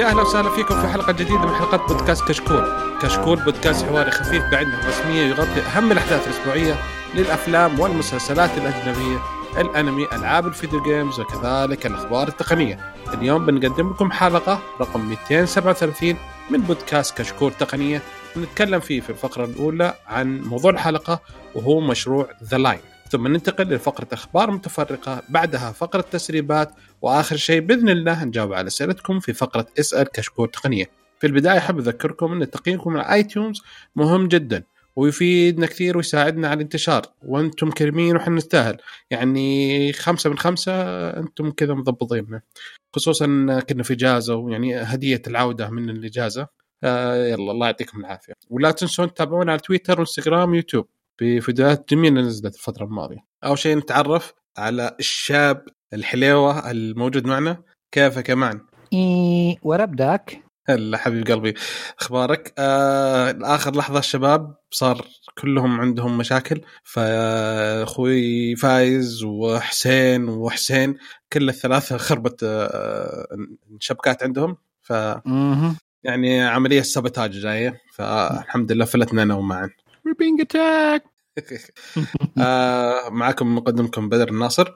يا أهلا وسهلا فيكم في حلقة جديدة من حلقات بودكاست كشكول. كشكول بودكاست حواري خفيف بعيد عن الرسمية يغطي أهم الأحداث الأسبوعية للأفلام والمسلسلات الأجنبية، الأنمي، ألعاب ال video games وكذلك الأخبار التقنية. اليوم بنقدم لكم حلقة رقم 237 من بودكاست كشكول تقنية نتكلم فيه في الفقرة الأولى عن موضوع الحلقة وهو مشروع The Line. ثم ننتقل لفقرة أخبار متفرقة بعدها فقرة تسريبات وآخر شيء بإذن الله نجاوب على أسئلتكم في فقرة اسأل كشكول تقنية. في البداية أحب أذكركم أن تقييمكم على iTunes مهم جدا ويفيدنا كثير ويساعدنا على الانتشار وأنتم كريمين وحنا نستاهل. يعني خمسة من خمسة أنتم كذا مضبطيننا خصوصا كنا في اجازه ويعني هدية العودة من الإجازة. آه يلا الله يعطيكم العافية. ولا تنسون تتابعونا على تويتر وانستغرام ويوتيوب بفيديوهات جميلة نزلت الفترة الماضية. أول شيء نتعرف على الشاب الحليوة الموجود معنا. كيفك يا معن إيه وربدك هلا حبيب قلبي. أخبارك؟ آه اخر لحظة الشباب صار كلهم عندهم مشاكل. فأخوي فايز وحسين وحسين كل الثلاثة خربت آه شبكات عندهم. ف يعني عملية سبتاج جاية. فالحمد لله فلتنا أنا ومعن. We're being attacked. آه معكم مقدمكم بدر الناصر.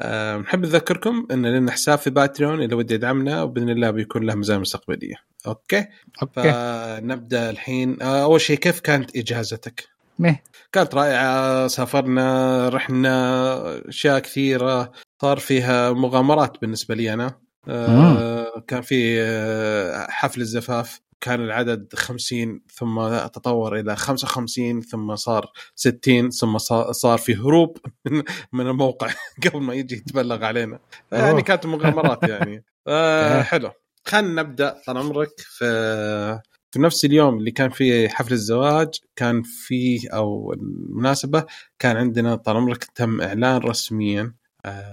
آه نحب نذكركم إن لنا حساب في باتريون اللي ودي يدعمنا وبإذن الله بيكون له مزايا مستقبلية. أوكي؟ أوكي. فنبدأ الحين. آه أول شيء كيف كانت إجازتك؟ مه. كانت رائعة سافرنا رحنا أشياء كثيرة صار فيها مغامرات بالنسبة لي أنا. آه كان في آه حفل الزفاف. كان العدد 50 ثم تطور إلى 55 ثم صار 60 ثم صار في هروب من الموقع قبل ما يجي يتبلغ علينا. يعني كانت مغامرات يعني. آه حلو. خلينا نبدأ طال عمرك في في نفس اليوم اللي كان فيه حفل الزواج كان فيه أو المناسبة كان عندنا طال عمرك تم إعلان رسميا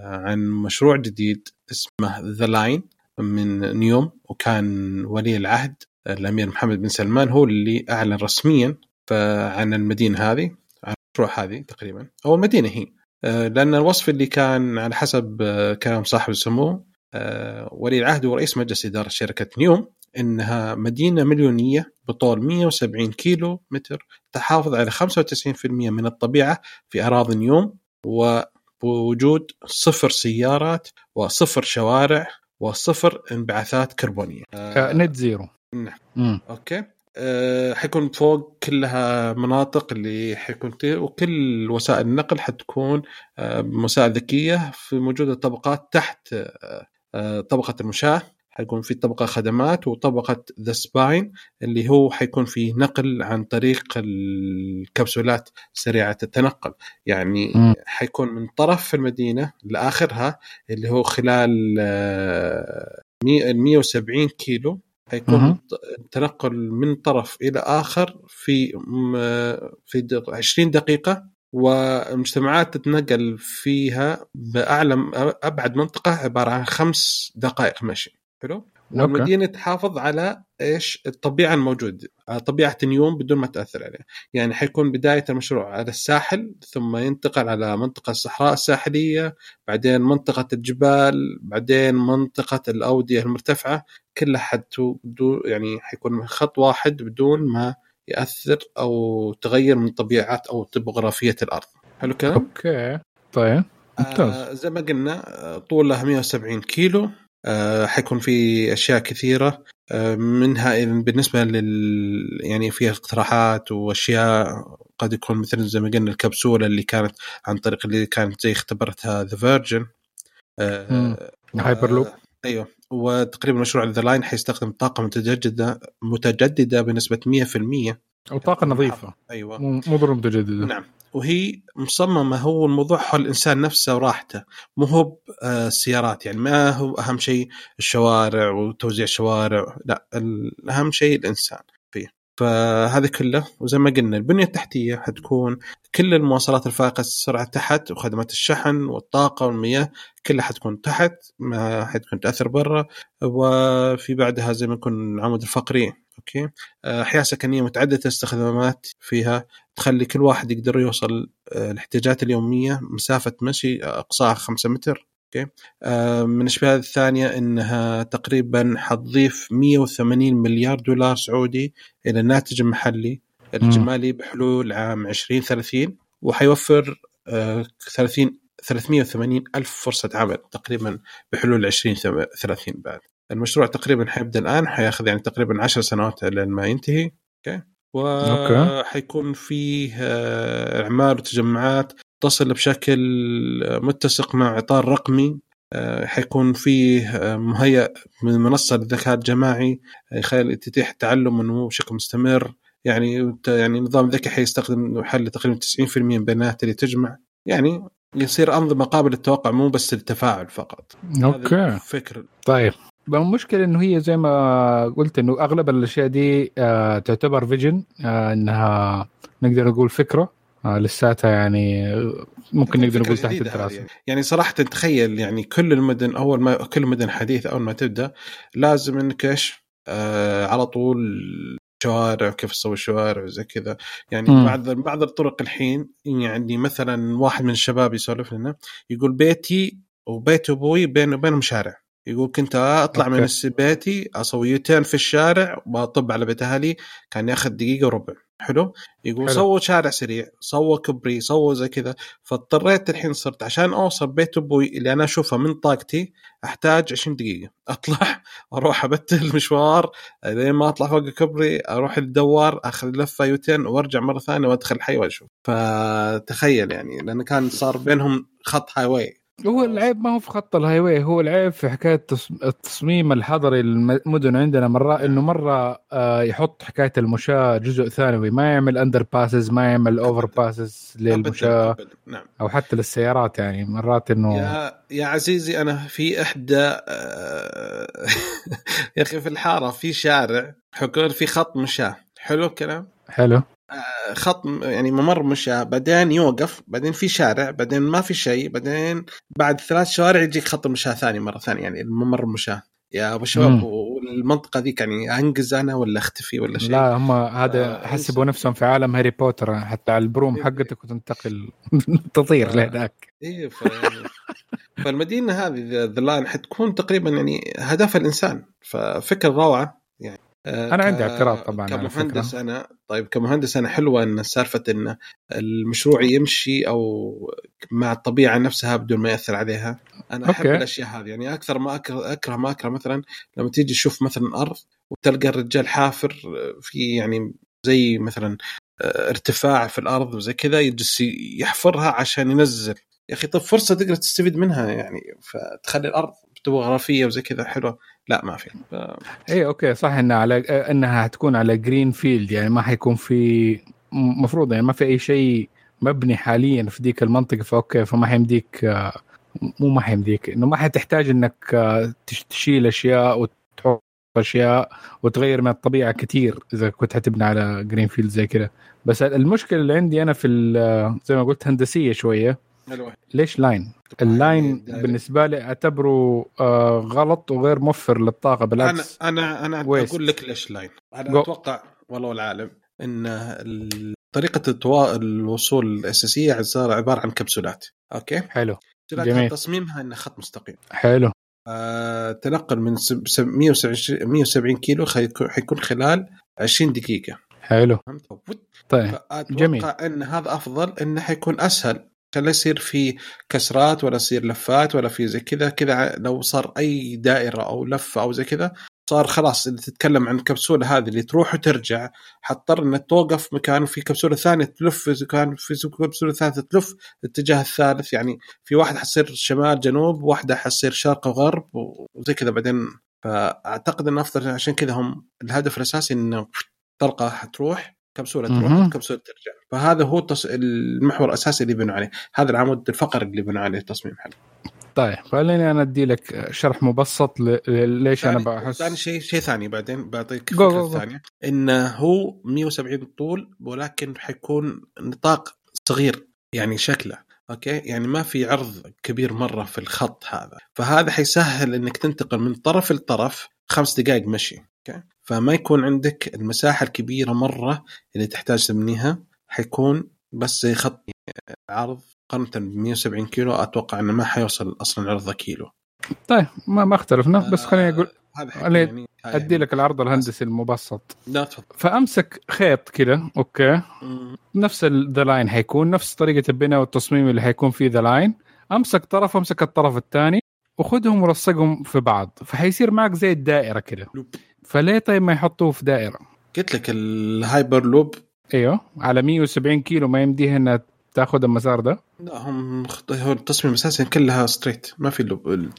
عن مشروع جديد اسمه The Line من نيوم وكان ولي العهد الأمير محمد بن سلمان هو اللي أعلن رسميا عن المدينة هذه عن المشروع هذه تقريبا أو المدينة هي لأن الوصف اللي كان على حسب كلام صاحب السمو ولي العهد ورئيس مجلس إدارة شركة نيوم إنها مدينة مليونية بطول 170 كيلو متر تحافظ على 95% من الطبيعة في أراضي نيوم وبوجود صفر سيارات وصفر شوارع وصفر انبعاثات كربونية. آه نت زيرو. نعم. أوكي. أه حيكون فوق كلها مناطق اللي حيكون وكل وسائل النقل حتكون أه وسائل ذكية في موجوده طبقات تحت أه طبقة المشاة حيكون في طبقة خدمات وطبقة the spine اللي هو حيكون في نقل عن طريق الكبسولات سريعة التنقل يعني م. حيكون من طرف المدينة لآخرها اللي هو خلال ال 170 كيلو حيكون التنقل من طرف إلى آخر في في 20 دقيقة والمجتمعات تتنقل فيها بأعلى أبعد منطقة عبارة عن خمس دقائق مشي. حلو؟ والمدينه تحافظ على إيش؟ الطبيعة الموجوده طبيعة نيوم بدون ما تأثر عليها يعني حيكون بداية المشروع على الساحل ثم ينتقل على منطقة الصحراء الساحلية بعدين منطقة الجبال بعدين منطقة الأودية المرتفعة. كلها حتو يعني حيكون خط واحد بدون ما يأثر أو تغير من طبيعة أو طبوغرافية الأرض. حلو كلام؟ أوكي. طيب ممتاز. آه زي ما قلنا طولها 170 كيلو. آه حيكون في أشياء كثيرة. آه منها بالنسبة لل يعني فيها اقتراحات وأشياء قد يكون مثل زي ما قلنا الكبسولة اللي كانت عن طريق اللي كانت زي اختبرتها the Virgin Hyperloop أيوه. وتقريبا مشروع The Line حيستخدم طاقة متجدده متجددة بنسبة 100% أو طاقة نظيفة. أيوه. مو ضروري متجدده نعم. وهي مصممة هو الموضوع حول الإنسان نفسه وراحته. مو هو السيارات. يعني ما هو أهم شيء الشوارع وتوزيع الشوارع. لا أهم شيء الإنسان فيه. فهذا كله وزي ما قلنا البنية التحتية حتكون كل المواصلات الفائقة السرعه تحت وخدمات الشحن والطاقة والمياه كلها حتكون تحت ما حتكون تأثر برا. وفي بعدها زي ما يكون العمود الفقري أوكي؟ أحياء سكنية متعددة الاستخدامات فيها تخلي كل واحد يقدر يوصل الاحتياجات اليومية مسافة مشي اقصاها 5 متر أوكي؟ آه من الاشباهات الثانية إنها تقريبا حتضيف 180 مليار دولار سعودي إلى الناتج المحلي الجمالي بحلول عام 2030 وحيوفر آه 30 380 ألف فرصة عمل تقريبا بحلول 2030 بعد. المشروع تقريبا حيبدأ الآن حياخذ يعني تقريبا 10 سنوات لين ما ينتهي. أوكي؟ وحيكون فيه آه، اعمال وتجمعات تصل بشكل متسق مع إطار رقمي. آه، حيكون فيه آه، مهيأ من منصة للذكاء الجماعي. يخلي تتيح التعلم والنمو بشكل مستمر. يعني يعني نظام ذكي حيستخدم حل تقريبا 90% من البيانات اللي تجمع. يعني يصير أنظمة قابلة للتوقع مو بس التفاعل فقط. أوكي. فكر طيب. المشكلة إنه هي زي ما قلت إنه أغلب الأشياء دي آه تعتبر vision آه إنها نقدر نقول فكرة آه لساتها يعني ممكن نقدر نقول تحت الدراسه يعني. يعني صراحة تخيل يعني كل المدن أول ما كل المدن حديثة أول ما تبدأ لازم إنك إيش آه على طول شوارع كيف تسوي شوارع وزي كذا يعني م. بعض بعض الطرق الحين يعني مثلا واحد من الشباب يسولف لنا يقول بيتي وبيت أبوي بين وبينهم شارع يقول كنت أطلع أوكي. من بيتي أسوي يوتين في الشارع واطب على بيت أهلي كان ياخذ دقيقة وربع. حلو؟ يقول حلو. سووا شارع سريع سووا كبري سووا زي كذا. فاضطريت الحين صرت عشان أوصل بيت أبوي اللي أنا أشوفه من طاقتي أحتاج 20 دقيقة. أطلع أروح أبتل المشوار لين ما أطلع فوق الكبري أروح الدوار أخذ لفة U-turn وأرجع مرة ثانية وأدخل الحي واشوف فتخيل يعني لأنه كان صار بينهم خط highway هو العيب ما هو في خط ال highway هو العيب في حكاية التصميم الحضري للمدن عندنا مرة إنه مرة آه، يحط حكاية المشاة جزء ثانوي ما يعمل underpasses ما يعمل overpasses للمشاة نعم. أو حتى للسيارات يعني مرات إنه يا يا عزيزي أنا في إحدى آه، يا أخي في الحارة في شارع حكون في خط مشاة. حلو الكلام؟ حلو. خط يعني ممر مشاة بعدين يوقف بعدين في شارع بعدين ما في شيء بعدين بعد ثلاث شوارع يجيك خط مشاة ثاني مرة ثانية يعني الممر مشاة يا أبو شباب والمنطقة ذيك يعني انقز أنا ولا أختفي ولا شيء؟ لا هم هذا حسبوا نفسهم في عالم هاري بوتر حتى على ال broom إيه. حقتك وتنتقل تطير لهناك. إيه فالمدينة هذه The Line حتكون تقريبا يعني هدف الإنسان. ففكره روعة. آه، أنا عندي اعتراض طبعا كمهندس أنا طيب كمهندس أنا حلوة إن سالفة إن المشروع يمشي أو مع الطبيعة نفسها بدون ما يأثر عليها. أنا أحب الأشياء هذه يعني أكثر ما أكره أكره ما أكره مثلا لما تيجي تشوف مثلا أرض وتلقى الرجال حافر في يعني زي مثلا آه، ارتفاع في الأرض وزي كذا يجلس يحفرها عشان ينزل. يا أخي طيب فرصة تقدر تستفيد منها يعني فتخلي الأرض جغرافيه وزي كذا حلوة. لا ما في. ف... اي أوكي صح إنها على إنها حتكون على greenfield يعني ما حيكون في مفروض يعني ما في أي شيء مبني حاليا في ديك المنطقة فأوكي فما حيمديك مو ما حيمديك إنه ما حتحتاج إنك تشيل أشياء وتحط أشياء وتغير من الطبيعة كثير إذا كنت حتبني على greenfield زي كذا. بس المشكلة اللي عندي أنا في زي ما قلت هندسية شوية. ليش line؟ ال line بالنسبة لي أعتبره آه غلط وغير موفر للطاقة بالعكس. أنا أنا أنا أقول لك ليش line أنا Go. أتوقع والله العالم إن طريقة الوصول الأساسية صار عبارة عن كبسولات. أوكي؟ حلو. جميل. تصميمها إنه خط مستقيم. حلو. آه تنقل من 170 كيلو حيكون خلال 20 دقيقة. حلو. طيب. جميل. أتوقع إن هذا أفضل إنه حيكون أسهل. لا يصير في كسرات ولا يصير لفات ولا في زي كذا كذا لو صار أي دائرة أو لفة أو زي كذا صار خلاص اللي تتكلم عن الكبسولة هذه اللي تروح وترجع حتضطر انك توقف مكان في كبسولة ثانية تلف كان في كبسولة ثالثة تلف الاتجاه الثالث يعني في واحد حتصير شمال جنوب واحدة حتصير شرق وغرب وزي كذا بعدين. فأعتقد انه أفضل عشان كذا هم الهدف الأساسي انه طلقة حتروح. كبسوله تروح كبسوله ترجع. فهذا هو التص... المحور الأساسي اللي بنوا عليه. هذا العمود الفقري اللي بنوا عليه التصميم حقه. طيب خليني أنا أدي لك شرح مبسط ل... ليش أنا بحس ثاني شيء شيء ثاني بعدين بعطيك فكرة ثانية. إنه هو 170 طول ولكن حيكون نطاق صغير يعني شكله. أوكي؟ يعني ما في عرض كبير مرة في الخط هذا. فهذا حيسهل إنك تنتقل من طرف لطرف خمس دقائق مشي. أوكي؟ فما يكون عندك المساحة الكبيرة مرة اللي تحتاج تبنيها حيكون بس خط عرض مقارنه ب 170 كيلو أتوقع إنه ما حيوصل أصلا عرضه كيلو. طيب ما ما اختلفنا بس خليني أقول آه، هذا يعني أدي لك العرض الهندسي المبسط. لا تفضل. فأمسك خيط كذا أوكي. مم. نفس The Line حيكون نفس طريقة البناء والتصميم اللي حيكون فيه The Line أمسك طرف أمسك الطرف الثاني. وخذهم ولصقهم في بعض فحيصير معك زي الدائرة كده. فليه طيب ما يحطوه في دائرة. قلت لك الهايبر لوب. أيوه على 170 كيلو ما يمديها إنها تاخذ المسار ده. لا هم هو التصميم أساسا كلها straight ما في loop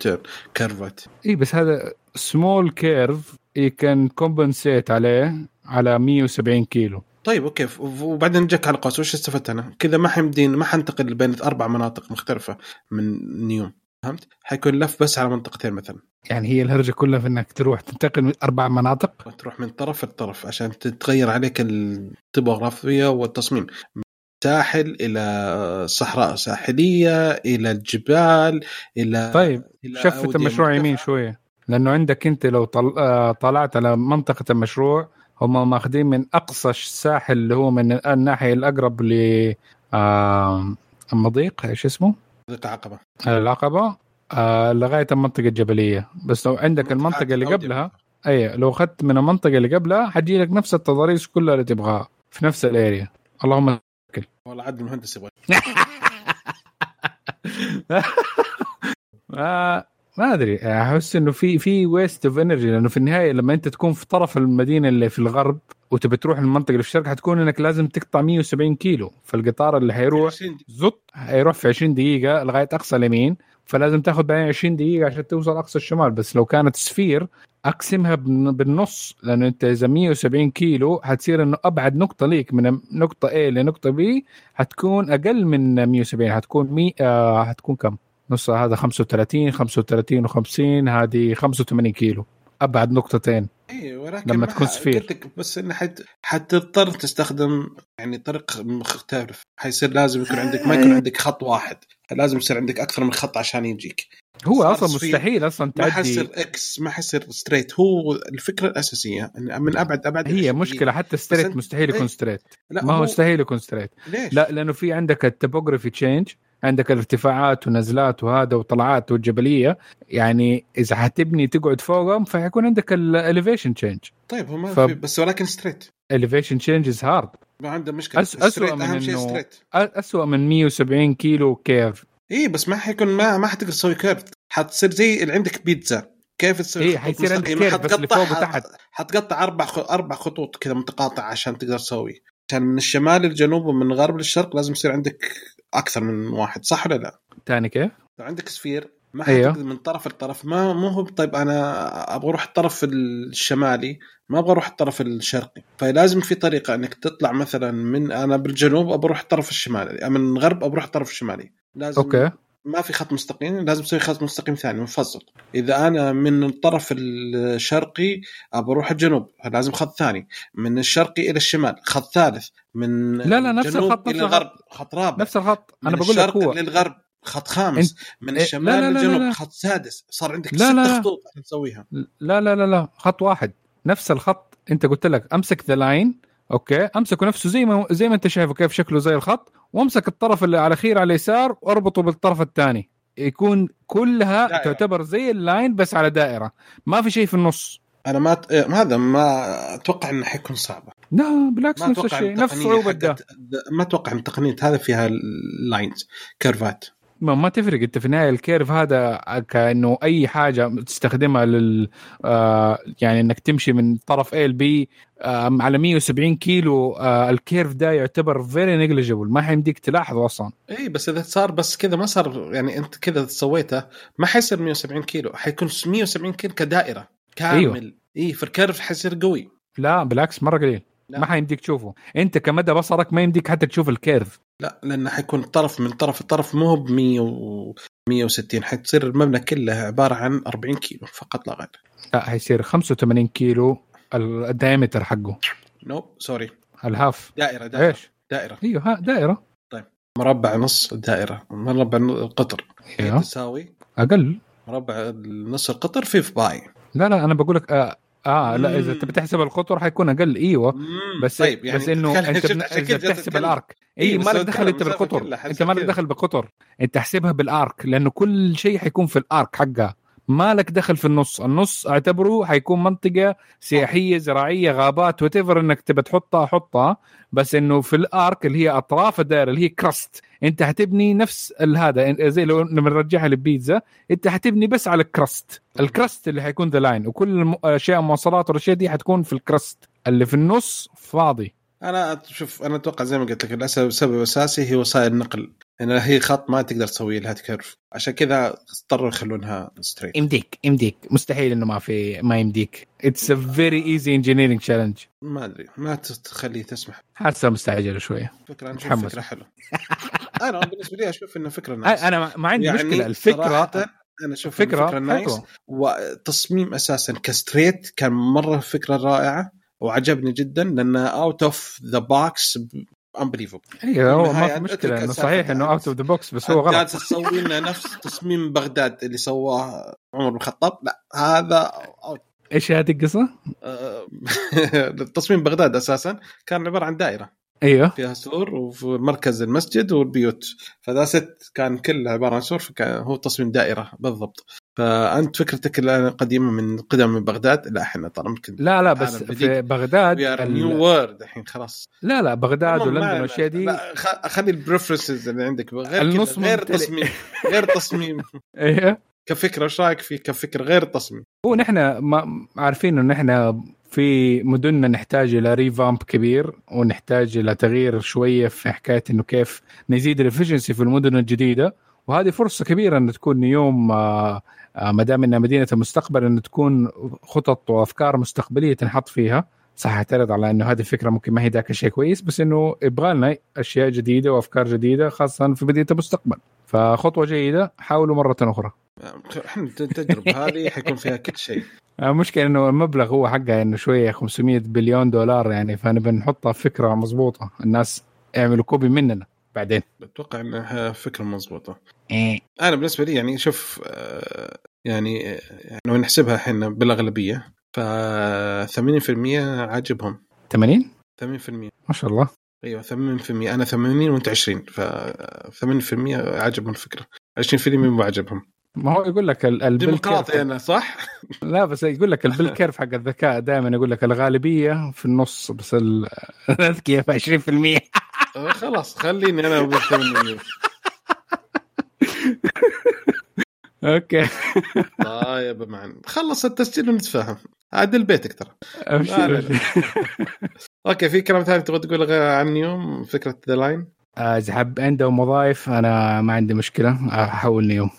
كيرفات اي بس هذا small curve can compensate عليه على 170 كيلو. طيب أوكي. وبعدين جاك على قوس وش استفدت أنا؟ كذا ما حيمدين ما حنتقل بين أربع مناطق مختلفة من نيوم فهمت؟ حيكون لف بس على منطقتين مثلا يعني هي الهرجة كلها في إنك تروح تنتقل من أربع مناطق تروح من طرف لطرف عشان تتغير عليك الطبوغرافيا والتصميم ساحل إلى صحراء ساحلية إلى الجبال إلى طيب إلى شفت المشروع يمين. شوية لأنه عندك أنت لو طل... آه، طلعت على منطقة المشروع هم ماخذين من أقصى الساحل اللي هو من الناحية الأقرب ل آه، المضيق إيش اسمه؟ ضيق عقبة. العقبة؟ آه، لغاية المنطقة الجبلية. بس لو عندك المنطقة اللي قبلها أي لو أخذت من المنطقة اللي قبلها حتجي لك نفس التضاريس كلها اللي تبغاها في نفس الأريا. اللهم والله عاد المهندس يبغى. ما ما أدري أحس إنه في في waste of energy لأنه في النهاية لما أنت تكون في طرف المدينة اللي في الغرب وتبي تروح المنطقة اللي في الشرق حتكون إنك لازم تقطع 170 كيلو. فالقطار اللي حيروح 20 حيروح في 20 دقيقة لغاية أقصى اليمين. فلازم تاخذ بعدين 20 دقيقة عشان توصل أقصى الشمال. بس لو كانت sphere أقسمها بالنص. لأنه أنت إذا 170 كيلو حتصير إنه أبعد نقطة ليك من نقطة A لنقطة B حتكون أقل من 170 حتكون مي آه حتكون كم؟ نص هذا 35 35 و50 هذه 85 كيلو. أبعد نقطتين. اي ولكن لما ما تكون سفير. بس إنه حت... حتضطر تستخدم يعني طريق مختلف. حيصير لازم يكون عندك ما يكون عندك خط واحد. لازم يصير عندك أكثر من خط عشان يجيك. هو أصلا. مستحيل أصلا ما تعدي حيصير X ما حيصير straight هو الفكرة الأساسية. إن من أبعد أبعد هي 20 مشكلة. حتى straight مستحيل يكون إيه. straight لا ما هو مستحيل يكون straight ليش؟ لا لأنه في عندك ال topography change عندك الارتفاعات ونزلات وهذا وطلعات والجبليه يعني إذا حتبني تقعد فوقهم فحيكون عندك ال elevation change طيب هو ما ف- في بس ولكن straight elevation change is hard. ما عنده مشكلة. أس- أسوأ straight من أهم شيء straight اسوء من 170 كيلو curve. اي بس ما حيكون ما ما حتقدر تسوي curve حتصير زي اللي عندك بيتزا. كيف إيه، خطوط حيصير عندك؟ curve بس اللي حتقطع- فوق وتحت. حتقطع أربع. أربع خطوط كذا متقاطعة عشان تقدر تسوي. عشان من الشمال للجنوب ومن الغرب للشرق لازم يصير عندك أكثر من واحد صح ولا لا؟ ثاني كيف؟ لو عندك sphere ما أيوه. من طرف لطرف ما مو هو طيب أنا أبغى أروح الطرف الشمالي ما أبغى أروح الطرف الشرقي فلازم في طريقة إنك تطلع مثلا من أنا بالجنوب أبغى أروح الطرف الشمالي من الغرب أبغى أروح الطرف الشمالي لازم أوكي ما في خط مستقيم لازم تسوي خط مستقيم ثاني منفصل. إذا أنا من الطرف الشرقي ابى أروح الجنوب لازم خط ثاني. من الشرقي إلى الشمال خط ثالث. من لا، لا، نفس الجنوب الخط، إلى. الغرب خط رابع. نفس الخط. أنا بقول لك هو. للغرب خط خامس. من إيه، الشمال لا، لا، لا، للجنوب لا. خط سادس. صار عندك لا، ست لا، لا. خطوط عشان تسويها لا لا لا لا. خط واحد. نفس الخط. أنت قلت لك أمسك The Line أوكي. أمسكه نفسه زي ما زي ما أنت شايفه كيف شكله زي الخط. وامسك الطرف اللي على الاخير على اليسار واربطه بالطرف الثاني. يكون كلها دائرة. تعتبر زي ال Line بس على دائرة. ما في شيء في النص. أنا ما ت... إيه، هذا ما أتوقع إنه حيكون صعبه لا بالعكس نفس الشيء. نفس صعوبة ده. ما أتوقع إن التقنيه هذا فيها lines كيرفات ما, ما تفرق. انت في النهاية ال curve هذا كأنه أي حاجة تستخدمها لل آه يعني إنك تمشي من طرف A ل B آه على 170 كيلو آه ال curve ده يعتبر very negligible ما حيمديك تلاحظه أصلا. اي بس إذا صار بس كذا ما صار يعني أنت كذا سويته ما حيصير 170 كيلو. حيكون 170 كيلو كدائرة كامل. أيوه. اي في ال curve حيصير قوي. لا بالعكس مرة قليل. لا. ما حيمديك تشوفه. أنت كمدى بصرك ما يمديك حتى تشوف ال curve. لا لأنه حيكون طرف من طرف لطرف مو ب 100 و 160 حتصير المبنى كله عبارة عن 40 كيلو فقط لا غير. لا حيصير 85 كيلو ال- ال diameter حقه. No sorry ال half دائرة دائرة إيش؟ دائرة. أيوه ها دائرة. مربع نص الدائرة مربع القطر. أيوه. تساوي أقل. مربع نص القطر في في pi. لا لا أنا بقول لك آه, آه لا إذا مم. تبي تحسب القطر حيكون أقل. أيوه. بس طيب يعني بس إنه أنت بتحسب. ال arc. اي إيه، بس ما هو لك دخل انت بالقطر. أنت ما لك كذا. دخل بالقطر أنت احسبها بال arc لأنه كل شيء حيكون في ال arc حقها. ما لك دخل في النص. النص اعتبره حيكون منطقة سياحية زراعية غابات what إنك تبى تحطها حطها. بس إنه في ال arc اللي هي أطراف الدائرة اللي هي crust أنت حتبني نفس هذا زي لو لما نرجعها للبيتزا أنت حتبني بس على ال crust ال crust اللي حيكون The Line وكل أشياء المواصلات والأشياء دي حتكون في ال crust اللي في النص فاضي. أنا شوف أنا أتوقع زي ما قلت لك السبب الأساسي هي وسائل النقل. لأن هي خط ما تقدر تسوي لها curve. عشان كذا اضطروا يخلونها straight يمديك يمديك. مستحيل إنه ما في ما يمديك. It's a very easy engineering challenge ما أدري. ما تخليه تسمح. حاسه مستعجل شوية. فكرة أنا أشوف. فكرة حلوة. أنا بالنسبة لي أشوف إنه فكرة nice أنا ما- عندي يعني مشكلة. الفكرة أنا أشوف فكرة, فكرة nice وتصميم أساسا ك straight كان مرة فكرة رائعة. وعجبني جدا لأنه out of the box unbelievable أيوه هو ما في مشكلة إنه صحيح إنه. out of the box بس هو غلط جالس تسوي لنا نفس تصميم بغداد اللي سواه عمر بن الخطاب لا هذا أوت. إيش هذه القصة؟ آه، تصميم بغداد أساسا كان عبارة عن دائرة إيوه فيها سور وفي مركز المسجد والبيوت فذا ست كان كله عبارة عن سور فكان هو تصميم دائرة بالضبط فأنت فكرتك الآن قديمة من قدم من بغداد؟ لا إحنا ترى ممكن لا لا بس في. بغداد نيو وورد الحين خلاص. لا لا بغداد ولندن والأشياء دي خلي البريفرنسز اللي عندك غير النص غير. تصميم غير تصميم. أيوه كفكرة إيش رأيك فيه كفكرة غير التصميم هو نحن ما عارفين إنه نحن في مدننا نحتاج إلى revamp كبير ونحتاج إلى تغيير شوية في حكاية إنه كيف نزيد ال efficiency في المدن الجديدة. وهذه فرصة كبيرة ان تكون نيوم آه، آه، ما دام انها مدينة المستقبل إن تكون خطط وأفكار مستقبلية تنحط فيها صح أعترض على إنه هذه الفكرة ممكن ما هي ذاك الشيء كويس بس إنه يبغى لنا أشياء جديدة وأفكار جديدة خاصة في مدينة المستقبل. فخطوة جيدة حاولوا مرة أخرى. إحنا التجربه هذه حيكون فيها كل شيء. المشكلة إنه المبلغ هو حقها إنه شوية 500 بليون دولار يعني فنبي نحطها فكرة مضبوطة. الناس يعملوا كوبي مننا. بعدين. أتوقع إنها فكرة مضبوطة. إيه. أنا بالنسبة لي يعني شوف آه، يعني آه، لو نحسبها إحنا بالأغلبية ف 80% عاجبهم. 80 80% ما شاء الله. أيوه 80% أنا 80 وأنت 20 ف 80% عجبهم الفكرة. 20% مو عجبهم ما هو يقول لك ال- ال bell ديمقراطي أنا صح؟ لا بس يقول لك ال bell curve حق الذكاء دائما يقول لك الغالبية في النص بس ال- الأذكياء في 20% آه، خلاص خليني أنا بال 80 okay. طيب معن خلص التسجيل ونتفاهم. عاد البيتك ترى ابشر. okay. في كلام ثاني تبغى تقول غير عن نيوم فكرة The Line آه، إذا حب عندهم وظائف أنا ما عندي مشكلة. أحول نيوم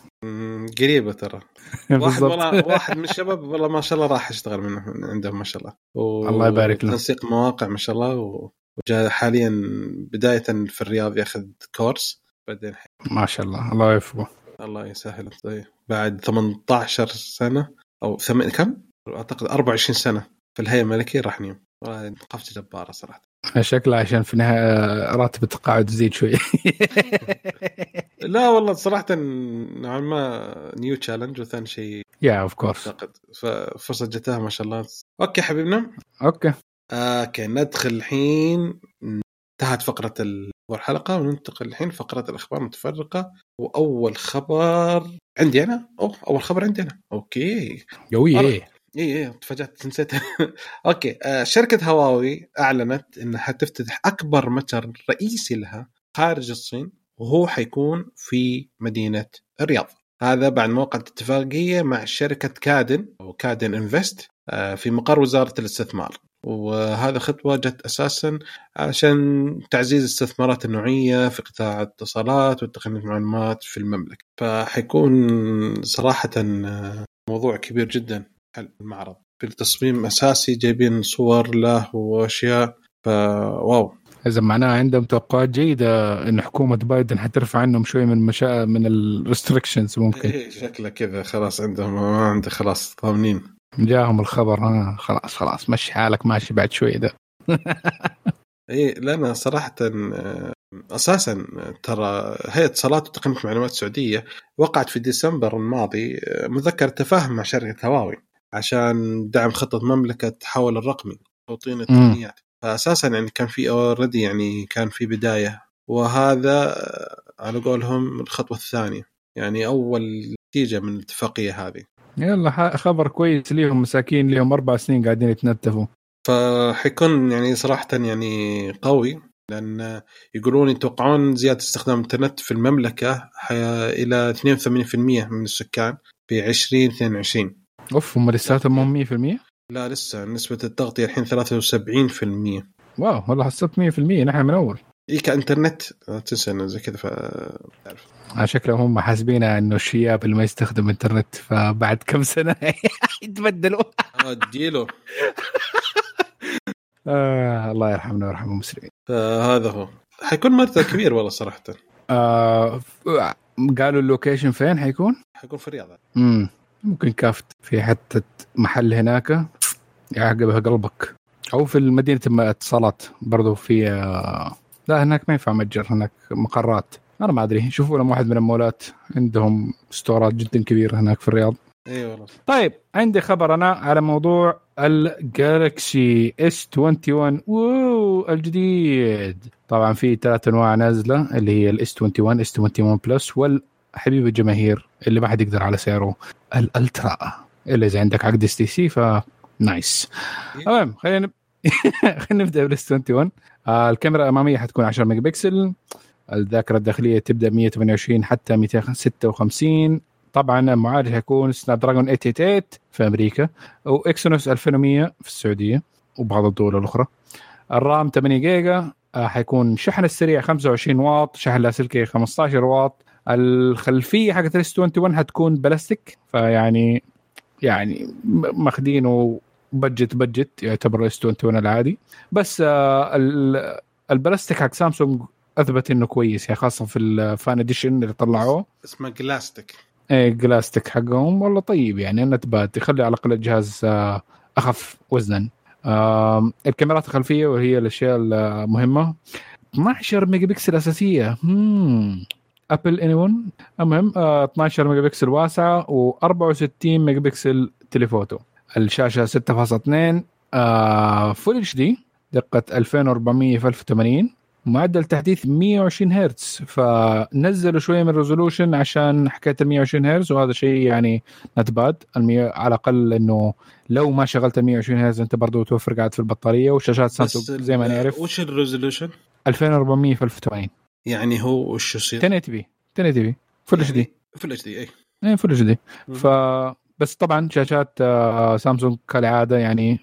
قريبة ترى. واحد. والله واحد من الشباب والله ما شاء الله راح يشتغل منه من عندهم ما شاء الله. و... الله يبارك له. تنسيق مواقع ما شاء الله و... وجاء حاليا بداية في الرياض ياخذ course بعدين ما شاء الله الله يوفقه. الله يسهل. طيب بعد 18 سنة أو ثم... كم؟ أعتقد 24 سنة في الهيئة الملكية راح والله قفزه جبارة صراحة. شكله عشان في النهاية راتب التقاعد يزيد شوي. لا والله صراحة نوعا ما new challenge وثاني شيء yeah of course أعتقد. ففرصه جتها ما شاء الله. okay حبيبنا. okay. okay ندخل الحين. انتهت فقرة الحلقة وننتقل الحين فقره الأخبار المتفرقة. وأول خبر عندي أنا؟ أوه أول خبر عندي أنا. okay. قوي مرة. اي اي تفاجأت نسيت. okay آه شركة هواوي أعلنت إنها تفتتح أكبر متجر رئيسي لها خارج الصين وهو حيكون في مدينة الرياض. هذا بعد موقع اتفاقية مع شركة كادن أو كادن Invest آه في مقر وزارة الاستثمار. وهذا خطوة جت أساسا عشان تعزيز الاستثمارات النوعية في قطاع الاتصالات وتقنيه المعلومات في المملكة. فحيكون صراحة آه، موضوع كبير جدا المعرض. في التصميم أساسي جايبين صور له وأشياء. ف wow إذا معناها عندهم توقعات جيدة إن حكومة بايدن حترفع عنهم شوي من مشا... من ال restrictions ممكن. إيه شكله كذا خلاص عندهم ما عنده خلاص ضامنين. جاهم الخبر آه خلاص خلاص مشي حالك ماشي بعد شوي ده. اي لنا صراحة آه، أساسا ترى هيئة اتصالات وتقنيه المعلومات السعودية وقعت في ديسمبر الماضي آه، مذكره تفاهم مع شركة هواوي عشان دعم خطة مملكة التحول الرقمي توطين التقنيات. فاساسا يعني كان في اوريدي يعني كان في بداية وهذا على قولهم الخطوة الثانية. يعني أول نتيجة من الاتفاقية هذه. يلا خبر كويس ليهم مساكين ليهم أربع سنين قاعدين يتنتفوا. فحيكون يعني صراحة يعني قوي لأن يقولون يتوقعون زيادة استخدام الإنترنت في المملكة إلى 82% من السكان في 2022 أوف هم لساتهم مو 100%؟ لا لسه نسبة التغطية الحين 73% واو والله حسبت 100% نحن من أول. اي كإنترنت. تنسى إنه زي كذا ف على شكلهم هم حاسبينها إنه الشياب اللي ما يستخدم إنترنت فبعد كم سنة يتبدلوا. اديله آه الله يرحمنا ويرحم المسلمين. فهذا هو. حيكون مرتب كبير والله صراحة. آه قالوا ال location فين حيكون؟ حيكون في الرياض. امم ممكن كافد في حتة محل هناك. يعقبها قلبك. أو في مدينة اتصالات برضو في آه لا هناك ما ينفع متجر هناك مقرات. أنا ما أدري. شوفوا لهم واحد من المولات عندهم store ات جدا كبيرة هناك في الرياض. إي والله. طيب عندي خبر أنا على موضوع ال Galaxy S 21 ووو الجديد. طبعا في ثلاث أنواع نازلة اللي هي ال S 21 S 21 Plus والحبيب الجماهير اللي ما حد يقدر على سعره ال Ultra الا اذا عندك عقد STC ف nice المهم خلينا خلينا نبدأ بال S 21 آه الكاميرا الاماميه حتكون 10 ميجا بكسل الذاكرة الداخلية تبدأ 128 حتى 256 طبعا المعالج حيكون Snapdragon 888 في أمريكا و Exynos 2100 في السعودية وبعض الدول الأخرى. ال RAM 8 جيجا آه حيكون شحن السريع 25 واط شحن لاسلكي 15 واط. الخلفية حقت ال S 21 حتكون بلاستيك فيعني يعني ماخذينه budget budget يعتبر S 21 العادي. بس آه البلاستيك حق سامسونج أثبت إنه كويس يعني خاصة في ال Fan Edition اللي طلعوه. اسمه جلاستيك إيه glasstic حقهم. والله طيب يعني أنه تبات. يخلي على الأقل الجهاز آه أخف وزنا آه الكاميرات الخلفية وهي الأشياء المهمة. 12 ميجا بكسل أساسية. مم. ابل اني 1 المهم آه 12 ميجا بكسل واسعه و64 megapixel telephoto. الشاشة 6.2 آه full HD دقة 2400 في 1080 معدل تحديث 120 هرتز. فنزلوا شوية من ال resolution عشان حكاية ال 120 هرتز وهذا شيء يعني not bad على الأقل إنه لو ما شغلت ال 120 هرتز أنت برضه توفر قاعد في البطارية وشاشات سامسونج زي ما نعرف. وش ال resolution؟ 2400 في 1080 يعني هو وش يصير؟ 1080 p 1080 p. full HD. full HD اي إيه full HD. ف بس طبعا شاشات سامسونج كالعادة يعني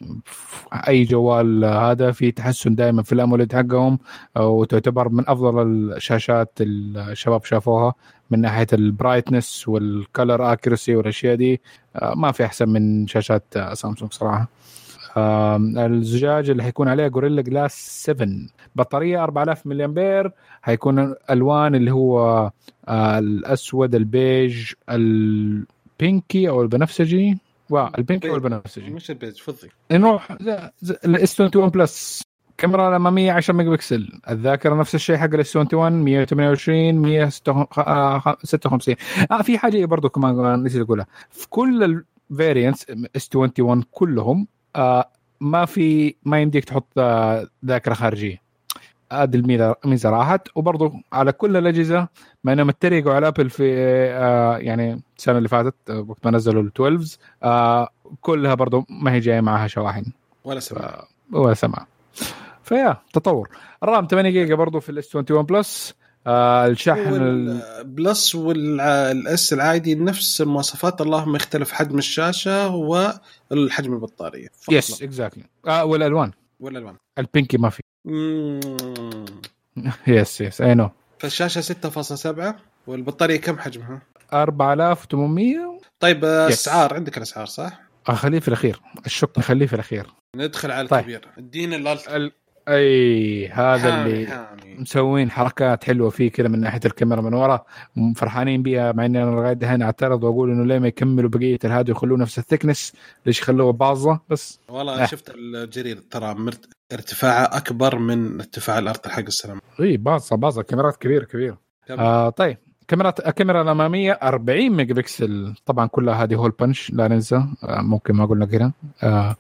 أي جوال هذا في تحسن دائما في ال AMOLED حقهم وتعتبر من أفضل الشاشات الشباب شافوها من ناحية ال brightness وال color accuracy والأشياء دي. ما في أحسن من شاشات سامسونج صراحة. الزجاج اللي حيكون عليه Gorilla Glass 7 بطارية 4000 ملي امبير حيكون الوان اللي هو الأسود البيج ال pinky أو البنفسجي؟ ال pinky والبنفسجي مش البيج فضي. نروح ال S 21 Plus الكاميرا الاماميه 10 ميجا بكسل. الذاكرة نفس الشيء حق ال S 21 128 156 آه في حاجة برضو كمان نسيت أقولها. في كل ال variants S 21 كلهم آه ما في ما يمديك تحط آه ذاكرة خارجية. هذه الميزه راحت. وبرضه على كل الأجهزة ما إنهم اتريقوا على ابل في آه يعني السنة اللي فاتت وقت ما نزلوا ال 12 آه كلها برضه ما هي جاية معها شواحن. ولا سماعه ولا سماعه فيا تطور. الرام 8 جيجا برضه في ال S 21 Plus آه الشحن ال Plus وال S العادي نفس المواصفات اللهم يختلف حجم الشاشة والحجم البطارية. yes exactly آه والألوان. والالوان ال pinky ما في. yes yes I know فالشاشة 6.7 والبطارية كم حجمها؟ 4800 طيب أسعار عندك الأسعار صح؟ خليه في الأخير. الشك نخليه في الأخير. ندخل على الكبير. طيب. ادينا ال... أي هذا حامي اللي حامي. مسوين حركات حلوة فيه كذا من ناحية الكاميرا من ورا فرحانين بيها مع إني أنا لغاية دحين أعترض وأقول إنه ليه ما يكملوا بقية الهادي ويخلوه نفس الثكنس؟ ليش يخلوه باظه بس؟ والله آه. شفت الجرير ترى مرت... ارتفاعها أكبر من ارتفاع الأرض حق السلام إي باظه باظه كاميرات كبيرة كبيرة. آه طيب كاميرات الكاميرا الأمامية 40 ميجا بكسل طبعا كلها هذه هول بنش لا ننسى. آه ممكن ما قلنا كده آه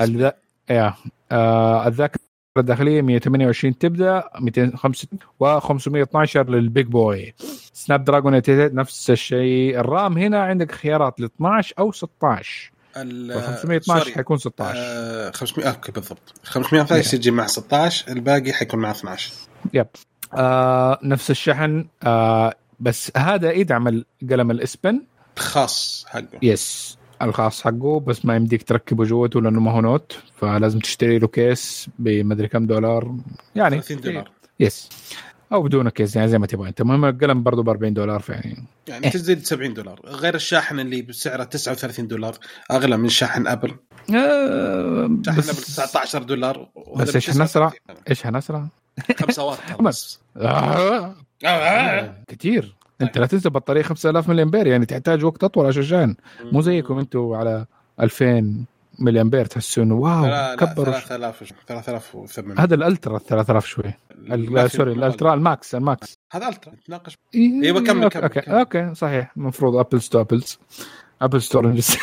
الذا... آه. آه الذاكرة الداخلية 128 تبدأ 205 و512 لل big boy. Snapdragon 88 نفس الشيء. الرام هنا عندك خيارات ل 12 أو 16 ال 512 sorry. حيكون 16 آه 500 okay بالضبط. 512 يجي مع 16 الباقي حيكون مع 12 yep آه نفس الشحن آه بس هذا يدعم القلم ال S Pen. خاص حقه. yes الخاص حقه بس ما يمديك تركبه جوته لأنه ما هو Note فلازم تشتري له كيس بمدري كم دولار. يعني 30 دولار yes أو بدون كيس يعني زي ما تبغى. أنت المهم القلم برضه ب 40 دولار فيعني يعني تزيد 70 دولار. غير الشاحن اللي بسعره 39 دولار أغلى من شاحن أبل. آه شاحن أبل بس 19 دولار بس حنسرع؟ 39. إيش هنسرع؟ 5 واط. بس. آه. آه. كثير أنت لا تنسى بطارية 5000 ملي امبير يعني تحتاج وقت أطول عشان شحن مو زيكم أنتم على 2000 ملي امبير تحسوا انه wow لا كبروا 3000 وش- 3008 هذا ال Ultra 3000 شوي. سوري الألترا الماكس الماكس. هذا Ultra نتناقش. أيوه كمل okay كمل okay, كمل. okay صحيح. المفروض apples to apples ابل ستورنجز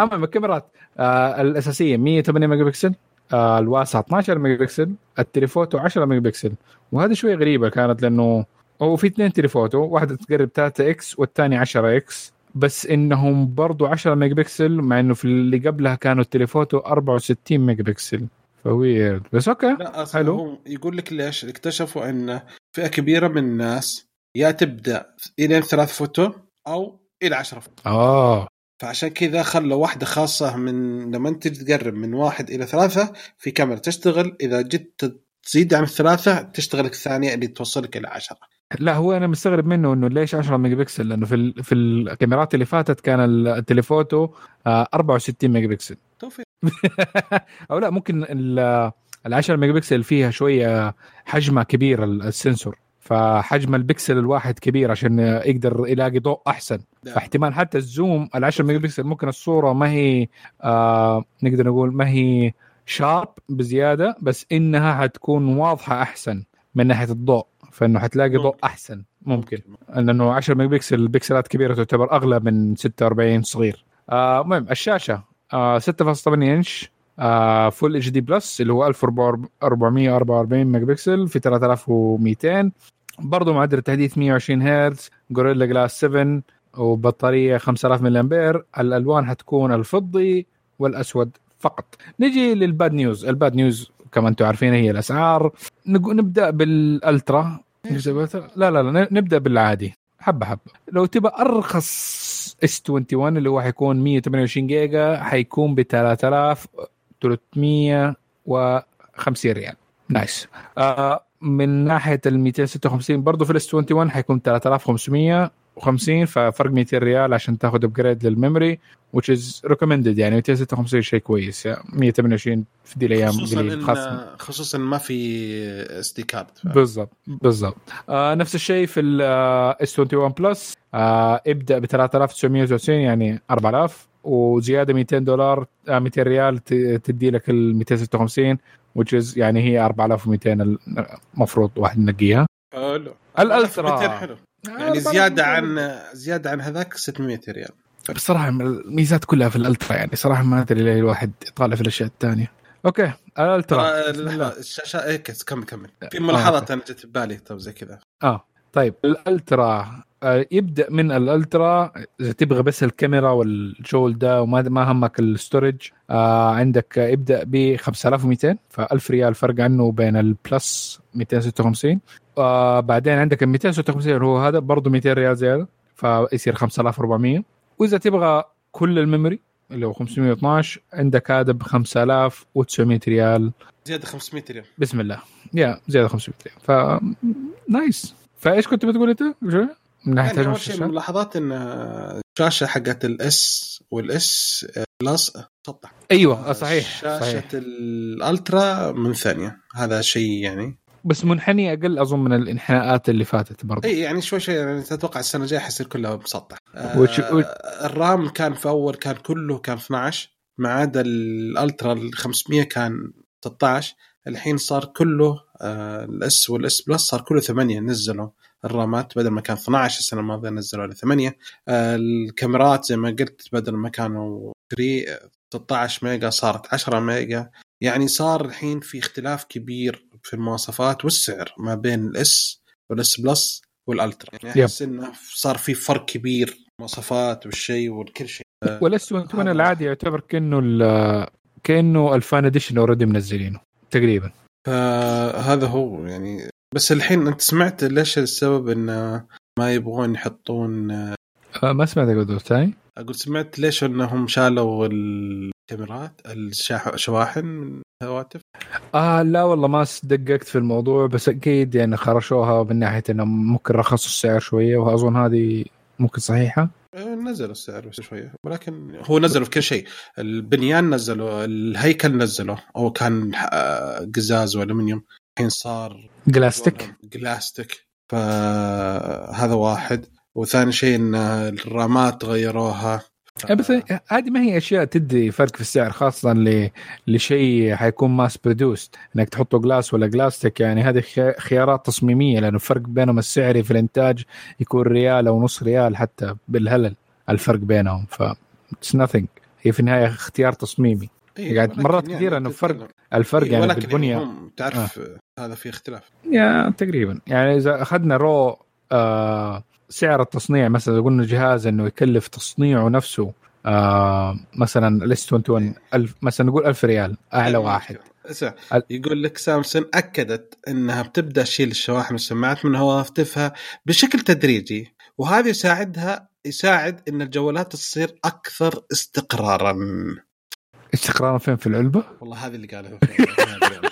أما الكاميرات آه الأساسية 108 ميجا بكسل آه الواسعه 12 ميجا بكسل ال telephoto 10 ميجا بكسل وهذه شوي غريبة كانت لأنه هو في اثنين telephoto واحدة تقرب 3 x والثاني 10 x بس إنهم برضو 10 ميجا بكسل مع إنه في اللي قبلها كانوا ال telephoto 64 megapixel. ف weird. بس okay. لا أصلا حلو. يقول لك ليش؟ اكتشفوا إن فئة كبيرة من الناس يا تبدأ إلى ثلاث فوتو أو إلى 10 فوتو. آه. فعشان كذا خلوا واحدة خاصة من لما أنت تقرب من واحد إلى ثلاثة في كاميرا تشتغل إذا جيت تزيد عن الثلاثة تشتغل الثانية اللي توصلك إلى 10 لا هو أنا مستغرب منه إنه ليش 10 ميجا بكسل لأنه في ال- في الكاميرات اللي فاتت كان ال- ال telephoto آه، 64 ميجا بكسل أو لا ممكن ال ال 10 ميجا بكسل فيها شوية حجمها كبير ال- ال sensor. فحجم البكسل الواحد كبير عشان يقدر يلاقي ضوء أحسن. ده. فاحتمال حتى ال zoom ال 10 ميجا بكسل ممكن الصورة ما هي آه نقدر نقول ما هي sharp بزيادة بس إنها حتكون واضحة أحسن من ناحية الضوء. فإنه حتلاقي ضوء. أحسن ممكن. لأنه 10 ميجا بكسل البكسلات كبيرة تعتبر أغلى من 46 صغير. آه، المهم الشاشة. آه 6.8 إنش. آه full HD plus اللي هو 1444 ميجا بكسل في 3200 برضه معدل التحديث 120 hertz. Gorilla Glass 7 وبطارية 5000 ملي أمبير. الألوان حتكون الفضي والأسود فقط. نجي لل bad news. ال bad news كما أنتم عارفين هي الأسعار. نبدأ بالألترا. بالألترا؟ لا لا لا نبدأ بالعادي. حبة حبة. لو تبى أرخص إس 21 اللي هو حيكون 128 جيجا حيكون ب 3350 ريال. nice. آه من ناحية ال 256 برضه في الاس 21 حيكون 3550 ففرق 200 ريال عشان تاخذ upgrade لل memory which is recommended يعني 256 شيء كويس يعني 128 في دي الأيام خصوصا إن خصوصا ما في اس دي كارد بالضبط بالضبط. آه نفس الشيء في الاس 21 بلس آه ابدأ ب 3999 يعني 4000 وزيادة 200 دولار آه 200 ريال ت- تدي لك ال 256 which is يعني هي 4200 المفروض واحد ينقيها. حلو الألترا. 200 حلو. يعني زيادة عن زيادة عن هذاك 600 ريال. بصراحة الميزات كلها في الألترا يعني صراحة ما أدري ليه الواحد يطالع في الأشياء الثانية. Okay الألترا. الله. الشاشة إيه، كس- كمل كمل. في ملاحظات أنا جت ببالي تو زي كذا. آه طيب. الألترا آه، يبدأ من الألترا إذا تبغى بس الكاميرا والشغل ده وما ما همك ال storage آه عندك آه، ابدا ب 5200 ف 1000 ريال فرق عنه بين البلس 256 آه بعدين عندك ال 256 اللي هو هذا برضه 200 ريال زيادة فيصير 5400 وإذا تبغى كل ال memory اللي هو 512 عندك هذا ب 5900 ريال. زيادة 500 ريال. بسم الله. yeah زيادة 500 ريال. ف nice فإيش كنت بتقول أنت؟ من ناحيه يعني أول شيء؟ الملاحظات إن الشاشة حقت الاس والاس بلس سطح أيوه صحيح شاشة صحيح. الالترا من ثانية. هذا شيء يعني بس منحني أقل أظن من الإنحناءات اللي فاتت برضه اي يعني شوي شوي يعني تتوقع السنة الجاية حيصير كلها مسطح. وش- آه الرام كان في أول كان كله كان 12 ما عدا الألترا ال 500 كان 16 الحين صار كله آه الإس والإس بلس صار كله 8 نزلوا الرامات بدل ما كان 12 السنة الماضية نزلوا على 8 آه الكاميرات زي ما قلت بدل ما كانوا 3 16 ميجا صارت 10 ميجا. يعني صار الحين في اختلاف كبير في المواصفات والسعر ما بين الاس والاس بلس والالترا يعني yep. احس إنه صار في فرق كبير مواصفات والشيء وكل شيء. والاس 21 هذا- العادي يعتبر كأنه ال- كأنه ال fan edition already منزلينه تقريبا. فهذا هو يعني. بس الحين أنت سمعت ليش السبب إنه ما يبغون يحطون آه ما سمعت قدر ثاني أقول سمعت ليش إنهم شالوا الكاميرات الشواحن من الهواتف؟ آه لا والله ما دققت في الموضوع بس أكيد يعني خرشوها من ناحية إنه ممكن رخصوا السعر شوية وأظن هذه ممكن صحيحة. آه، نزلوا السعر بس شوية ولكن هو نزلوا في كل شيء. البنيان نزلوا الهيكل نزلوا أو كان آه، قزاز والومنيوم الحين صار جلاستيك. جلاستيك. فهذا واحد. وثاني شيء إن الرامات غيروها آه، بس هذه ما هي أشياء تدي فرق في السعر خاصة ل... لشيء حيكون mass produced إنك تحطه glass ولا glasstic يعني هذه خي- خيارات تصميمية لأنه الفرق بينهم السعري في الإنتاج يكون ريال أو نص ريال حتى بالهلل الفرق بينهم. ف it's nothing. هي في النهاية اختيار تصميمي. إيه، قاعد مرات يعني كثير إنه تتكلم. فرق الفرق إيه، يعني بالبنية. هم تعرف هذا في اختلاف. yeah تقريبا. يعني إذا أخذنا raw آه سعر التصنيع مثلا إذا قلنا جهاز إنه يكلف تصنيعه نفسه آه مثلا الاس 21 ألف مثلا نقول 1000 ريال أعلى ما واحد. يقول لك سامسونج أكدت إنها بتبدأ تشيل الشواحن والسماعات من هواتفها بشكل تدريجي وهذا يساعدها يساعد إن الجوالات تصير أكثر استقرارا. استقرارا فين؟ في العلبة؟ والله هذه اللي قالها.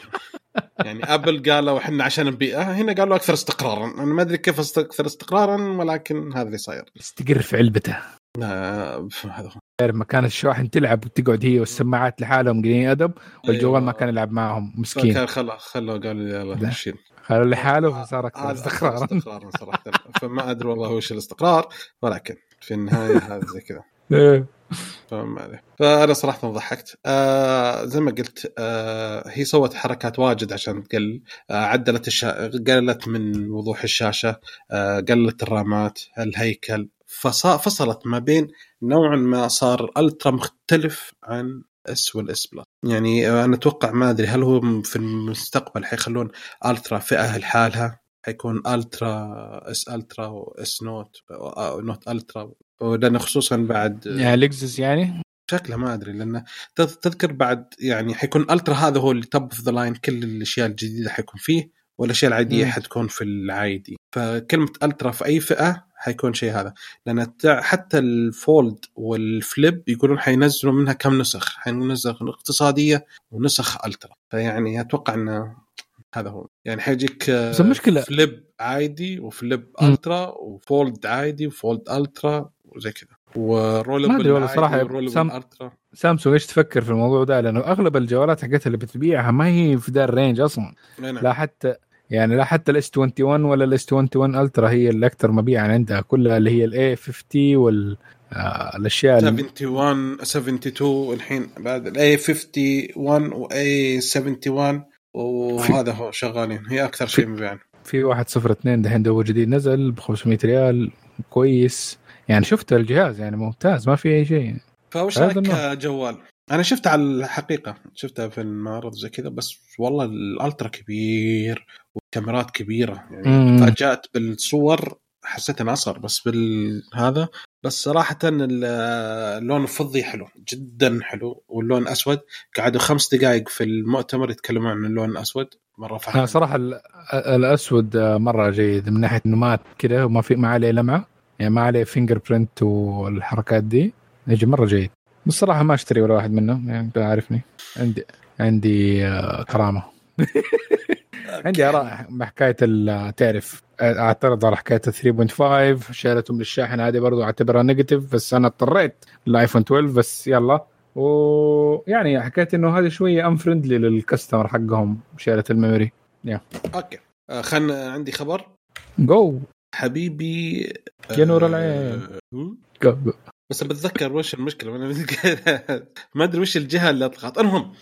يعني أبل قالوا إحنا عشان البيئه هنا قالوا أكثر استقرارا. أنا ما أدري كيف أكثر استقرارا ولكن هذا اللي صاير. يستقر في علبته. لا، هذا هو. تعرف مكان الشواحن تلعب وتقعد هي والسماعات لحالهم قليلين ادب والجوال ما أيوة. كان يلعب معهم مسكين. كان خلوا خلوا قالوا يلا. شيل خلوا لحاله فصار أكثر استقرارا. استقرارا صراحة. فما أدري والله وش الاستقرار ولكن في النهاية هذا زي كذا. إيه. فما عليه. فأنا صراحة ضحكت. آه زي ما قلت آه هي سوت حركات واجد عشان تقلل آه عدلت الشا... قللت من وضوح الشاشة آه قللت الرامات الهيكل. فصلت ما بين نوعا ما صار ألترا مختلف عن إس والإس بلس. يعني أنا أتوقع ما أدري هل هو في المستقبل حيخلون ألترا فئة لحالها. حيكون ألترا إس ألترا واس نوت نوت ألترا لأنه خصوصا بعد يعني لكزس يعني؟ شكله ما أدري لأنه تذ- تذكر بعد يعني حيكون ألترا هذا هو اللي top of the line كل الأشياء الجديدة حيكون فيه والاشياء العادية مم. حتكون في العادي. فكلمة ألترا في أي فئة حيكون شيء هذا. لأن حتى الفولد والفليب يقولون حينزلوا منها كم نسخ. حينزل اقتصادية ونسخ ألترا. فيعني أتوقع إنه هذا هو. يعني حيجيك آه، بس المشكلة- فليب عادي وفليب. ألترا وفولد عادي وفولد ألترا وزي كذا و rollable ما أدري والله و rollable سام- سامسونج إيش تفكر في الموضوع ده؟ لأنه أغلب الجوالات حقتها اللي بتبيعها ما هي في ذا ال range أصلا. نعم. لا حتى يعني لا حتى الاس 21 ولا الاس 21 ألترا هي اللي أكثر مبيعا عندها. كلها اللي هي الاي 50 وال آه الأشياء اللي 71 72 الحين بعد الاي 51 واي 71 وهذا هو شغالين هي أكثر شيء مبيعا في 102 دحين دو جديد نزل ب 500 ريال كويس يعني شفت الجهاز يعني ممتاز ما في أي شيء فوش هذا رأيك. كجوال؟ أنا شفتها على الحقيقة شفتها في المعرض زي كذا بس والله الألترا كبير والكاميرات كبيرة يعني. تفاجات بالصور حسيت إنه أصغر بس بالهذا بس صراحة ال- اللون الفضي حلو جدا حلو واللون اسود قعدوا خمس دقائق في المؤتمر يتكلمون عن اللون الأسود مرة فرحان أنا صراحة ال- الأسود مرة جيد من ناحية إنه matte كذا وما في ما عليه لمعة يعني ما عليه fingerprint والحركات دي. يجي مرة جيد. بس صراحة ما أشتري ولا واحد منهم يعني عارفني. عندي عندي آه، كرامة. عندي آراء بحكايه ال- تعرف اعترض على حكاية ال 3.5 شالتهم للشاحن هذه برضو أعتبرها negative بس أنا اضطريت للآيفون 12 بس يلا. ويعني حكيت إنه هذه شوية unfriendly لل customer حقهم شالة ال memory. okay. آه، خلنا عندي خبر. جو حبيبي يا نور آه، العين. بس بتذكر وش المشكلة ما أدري وش الجهة اللي اطلقت المهم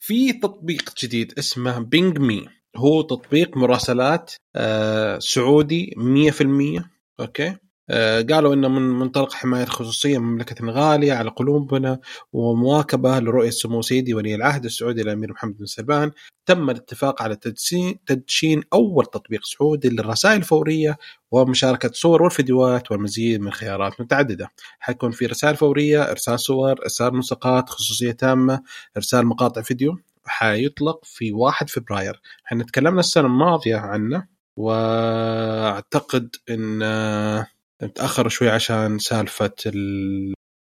في تطبيق جديد اسمه بينج مي هو تطبيق مراسلات آه سعودي 100% okay؟ قالوا إنه من منطلق حماية الخصوصيه مملكة غالية على قلوبنا ومواكبة لرؤية سمو سيدي ولي العهد السعودي الأمير محمد بن سلمان. تم الاتفاق على تدشين أول تطبيق سعودي للرسائل الفورية ومشاركة صور والفيديوهات والمزيد من خيارات متعددة. حيكون في رسائل فورية إرسال صور إرسال ملصقات خصوصية تامة إرسال مقاطع فيديو. حيطلق في 1 فبراير. إحنا تكلمنا السنة الماضية عنه وأعتقد إن تأخر شوي عشان سالفة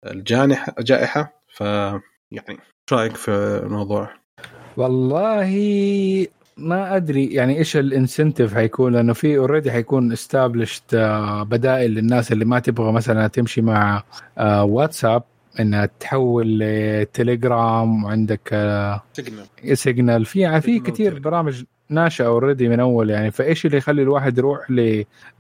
الجانحه الجائحه ف يعني شو رأيك في الموضوع؟ والله ما أدري يعني إيش ال incentive حيكون لأنه في already حيكون established آه، بدائل للناس اللي ما تبغى مثلا تمشي مع واتساب آه، إنها تحول لتليجرام وعندك سيجنال سيجنال في في كثير برامج ناشئه already من أول يعني فإيش اللي يخلي الواحد يروح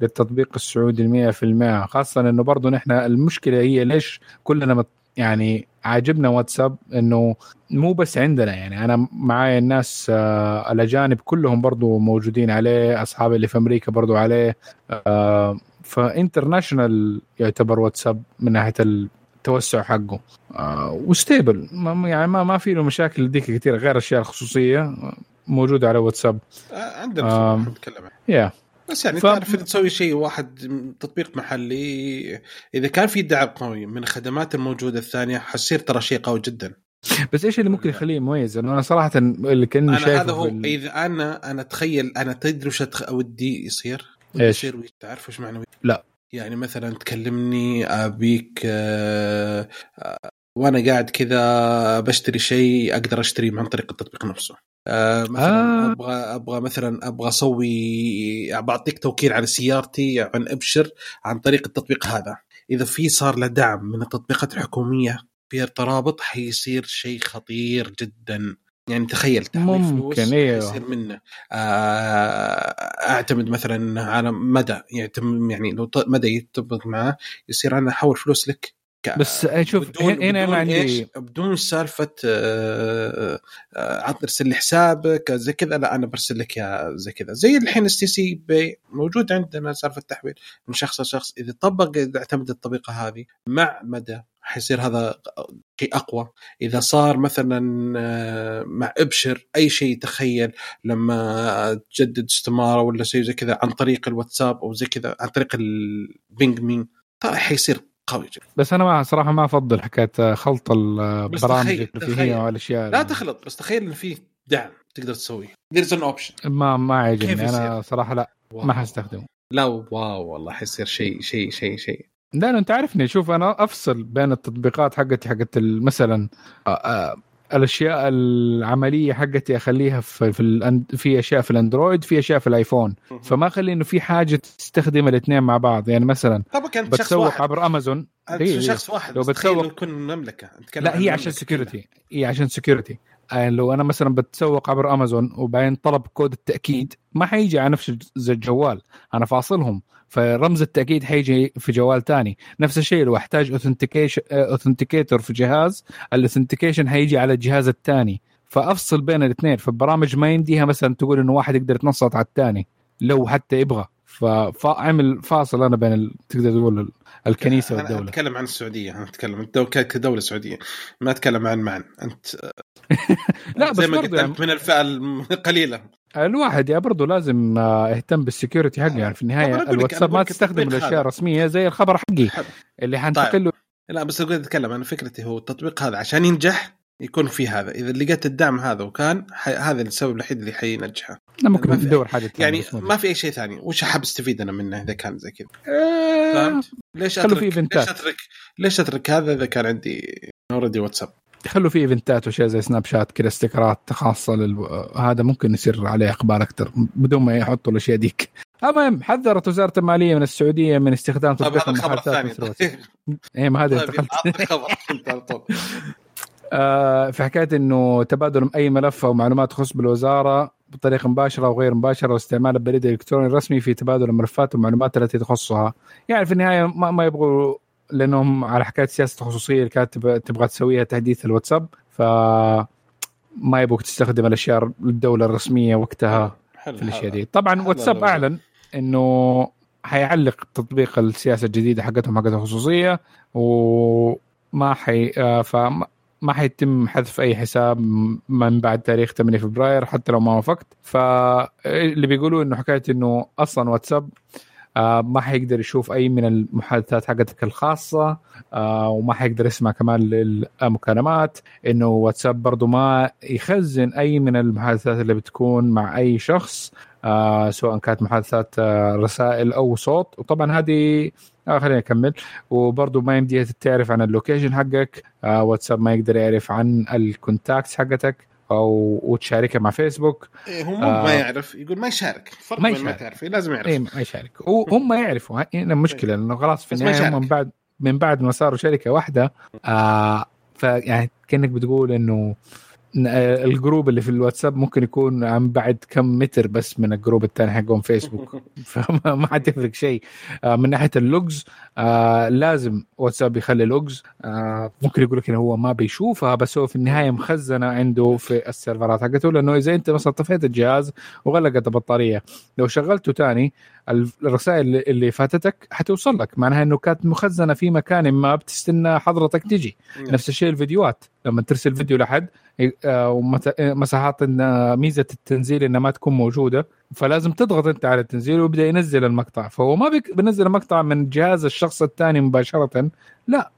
للتطبيق السعودي 100% خاصة إنه برضه نحن المشكلة هي ليش كلنا مت يعني عاجبنا واتساب إنه مو بس عندنا يعني. أنا معايا الناس آه الأجانب كلهم برضو موجودين عليه اصحابي اللي في أمريكا برضو عليه آه ف international يعتبر واتساب من ناحية التوسع حقه. آه و stable يعني ما ما في له مشاكل ذيك كثيره غير الاشياء الخصوصية. موجوده على واتساب. آه عندنا آه نتكلم يا بس يعني ف... تعرف تسوي شيء واحد تطبيق محلي إذا كان في دعم قوي من الخدمات الموجودة الثانية حتصير ترى شيء قوي جدا. بس إيش اللي ممكن يخليه مميز؟ أنا صراحة اللي كأني شايفه هذا هو. ال... إذا أنا أنا أتخيل أنا تدري وش أتخ... ودي يصير؟ إيش؟ يصير تعرف وش معنى لا. يعني مثلا تكلمني أبيك آه وأنا قاعد كذا بشتري شيء أقدر أشتريه عن طريق التطبيق نفسه. آه مثلا آه. أبغى أبغى مثلا أبغى أسوي بعطيك توكيل على سيارتي عن أبشر عن طريق التطبيق هذا. إذا في صار له دعم من التطبيقات الحكومية في الترابط حيصير شيء خطير جدا. يعني تخيل ممكن أيوه يصير منه. آه أعتمد مثلا على مدى يعني يعني لو مدى يتفق معه يصير أنا أحول فلوس لك. بس شوف هنا ما عندي بدون سالفة آه، آه، عطني ارسل لي حسابك زي كذا. لا أنا برسل لك يا زي كذا. زي الحين STC Pay موجود عندنا سالفة التحويل. من شخص لشخص إذا طبق إذا اعتمد الطريقة هذه مع مدى حيصير هذا شيء أقوى. إذا صار مثلا آه، مع إبشر أي شيء تخيل لما تجدد استمارة ولا شيء زي كذا عن طريق الواتساب أو زي كذا عن طريق البينج مين حيصير قوي جدا. بس أنا ما صراحة ما أفضل حكاية خلط البرامج الترفيهيه والاشياء لا تخلط بس تخيل إن في دعم تقدر تسويه. there's an option ما ما عجبني أنا صراحة لا wow. ما حستخدمه لا wow والله حيصير شيء شيء شيء شيء. لا أنت عارفني شوف أنا أفصل بين التطبيقات حقتي حقت مثلا الأشياء العملية حقتي أخليها في في, في أشياء في الأندرويد في أشياء في الآيفون. فما أخلي إنه في حاجة تستخدم الاثنين مع بعض. يعني مثلا بتسوق عبر أمازون. هي شخص واحد. لو بتسوق تكون مملكة. لا هي عشان security هي عشان security يعني لو أنا مثلا بتسوق عبر أمازون وبعدين طلب كود التأكيد ما حيجي على نفس الجوال. أنا فاصلهم. فرمز التأكيد حيجي في جوال ثاني نفس الشيء لو أحتاج authenticator في جهاز ال authentication حيجي على الجهاز الثاني فأفصل بين الاثنين. فالبرامج ما يمديها مثلا تقول إنه واحد يقدر يتنصت على الثاني لو حتى يبغى. فأعمل فاصل أنا بين. تقدر تقول الكنيسة والدولة. أنا أتكلم عن السعودية أنا أتكلم انت كدولة سعودية ما أتكلم عن معن أنت لا بس زي ما قلت يعني... من الفئه القليله الواحد يا برضه لازم آه، يهتم بالسكيورتي حقه. يعني في النهاية الواتساب ما تستخدم الأشياء الرسمية زي الخبر حقي اللي حنتقل طيب. لا بس أقول أتكلم أنا فكرتي هو التطبيق هذا عشان ينجح يكون في هذا. إذا لقيت الدعم هذا وكان هذا السبب الوحيد اللي حينجحه. ممكن ندور حاجة يعني ما في أي شيء ثاني. وش حاب أستفيد أنا منه إذا كان زي كذا؟ آه فهمت؟ ليش اترك ليش اترك ليش أترك هذا إذا كان عندي already واتساب خلوا في event ات وأشياء زي سناب شات كذا sticker ات خاصة لل... هذا ممكن يصير عليه اقبال أكثر بدون ما يحطوا الاشياء ديك. المهم حذرت وزارة المالية من السعودية من استخدام تطبيق المحادثات اي ما هذا طيب آه في حكاية إنه تبادل أي ملف أو معلومات تخص بالوزارة بطريقة مباشرة وغير مباشرة واستعمال البريد الالكتروني الرسمي في تبادل الملفات والمعلومات التي تخصها. يعني في النهاية ما, ما يبغوا لأنهم على حكاية سياسة الخصوصيه اللي كانت تبغى تسويها تحديث الواتساب ف ما يبغوك تستخدم الأشياء الدولة الرسمية وقتها حل في الأشياء دي. طبعا واتساب أعلن إنه حيعلق تطبيق السياسة الجديدة حقتهم حقت الخصوصيه وما حي آه، فما ما حيتم حذف أي حساب من بعد تاريخ 8 فبراير حتى لو ما وافقت. فاللي بيقولوا إنه حكاية إنه أصلا واتساب آه ما حيقدر يشوف أي من المحادثات حقتك الخاصة آه وما حيقدر يسمع كمان للمكالمات. إنه واتساب برضو ما يخزن أي من المحادثات اللي بتكون مع أي شخص آه سواء كانت محادثات رسائل أو صوت. وطبعا هذه آه خليني أكمل. وبرضه ما يمديها تعرف عن ال location حقك. آه واتساب ما يقدر يعرف عن ال contacts حقتك أو وتشاركها مع فيسبوك. إيه هو آه ما يعرف يقول ما يشارك. فرق ما, يشارك. ما تعرف. إيه لازم يعرف. إيه ما يشارك. وهم ما يعرفوا. هنا المشكلة لأنه خلاص في النهاية هم من بعد من بعد ما صاروا شركة واحدة آه فيعني كأنك بتقول إنه ال group اللي في الواتساب ممكن يكون عن بعد كم متر بس من ال group الثاني حقهم فيسبوك فما حتفرق شيء. آه، من ناحية ال logs آه لازم واتساب يخلي logs. آه ممكن يقول لك إنه هو ما بيشوفها بس هو في النهاية مخزنة عنده في ال server ات حقته لأنه إذا أنت مثلا طفيت الجهاز وغلقت البطارية لو شغلته ثاني الرسائل اللي فاتتك حتوصل لك. معناها إنه كانت مخزنة في مكان ما بتستنى حضرتك تجي. نعم. نفس الشيء الفيديوهات. لما ترسل فيديو لحد آه، ومساحات إن ميزة التنزيل إنها ما تكون موجودة فلازم تضغط أنت على التنزيل ويبدأ ينزل المقطع. فهو ما بينزل المقطع من جهاز الشخص الثاني مباشرة. لا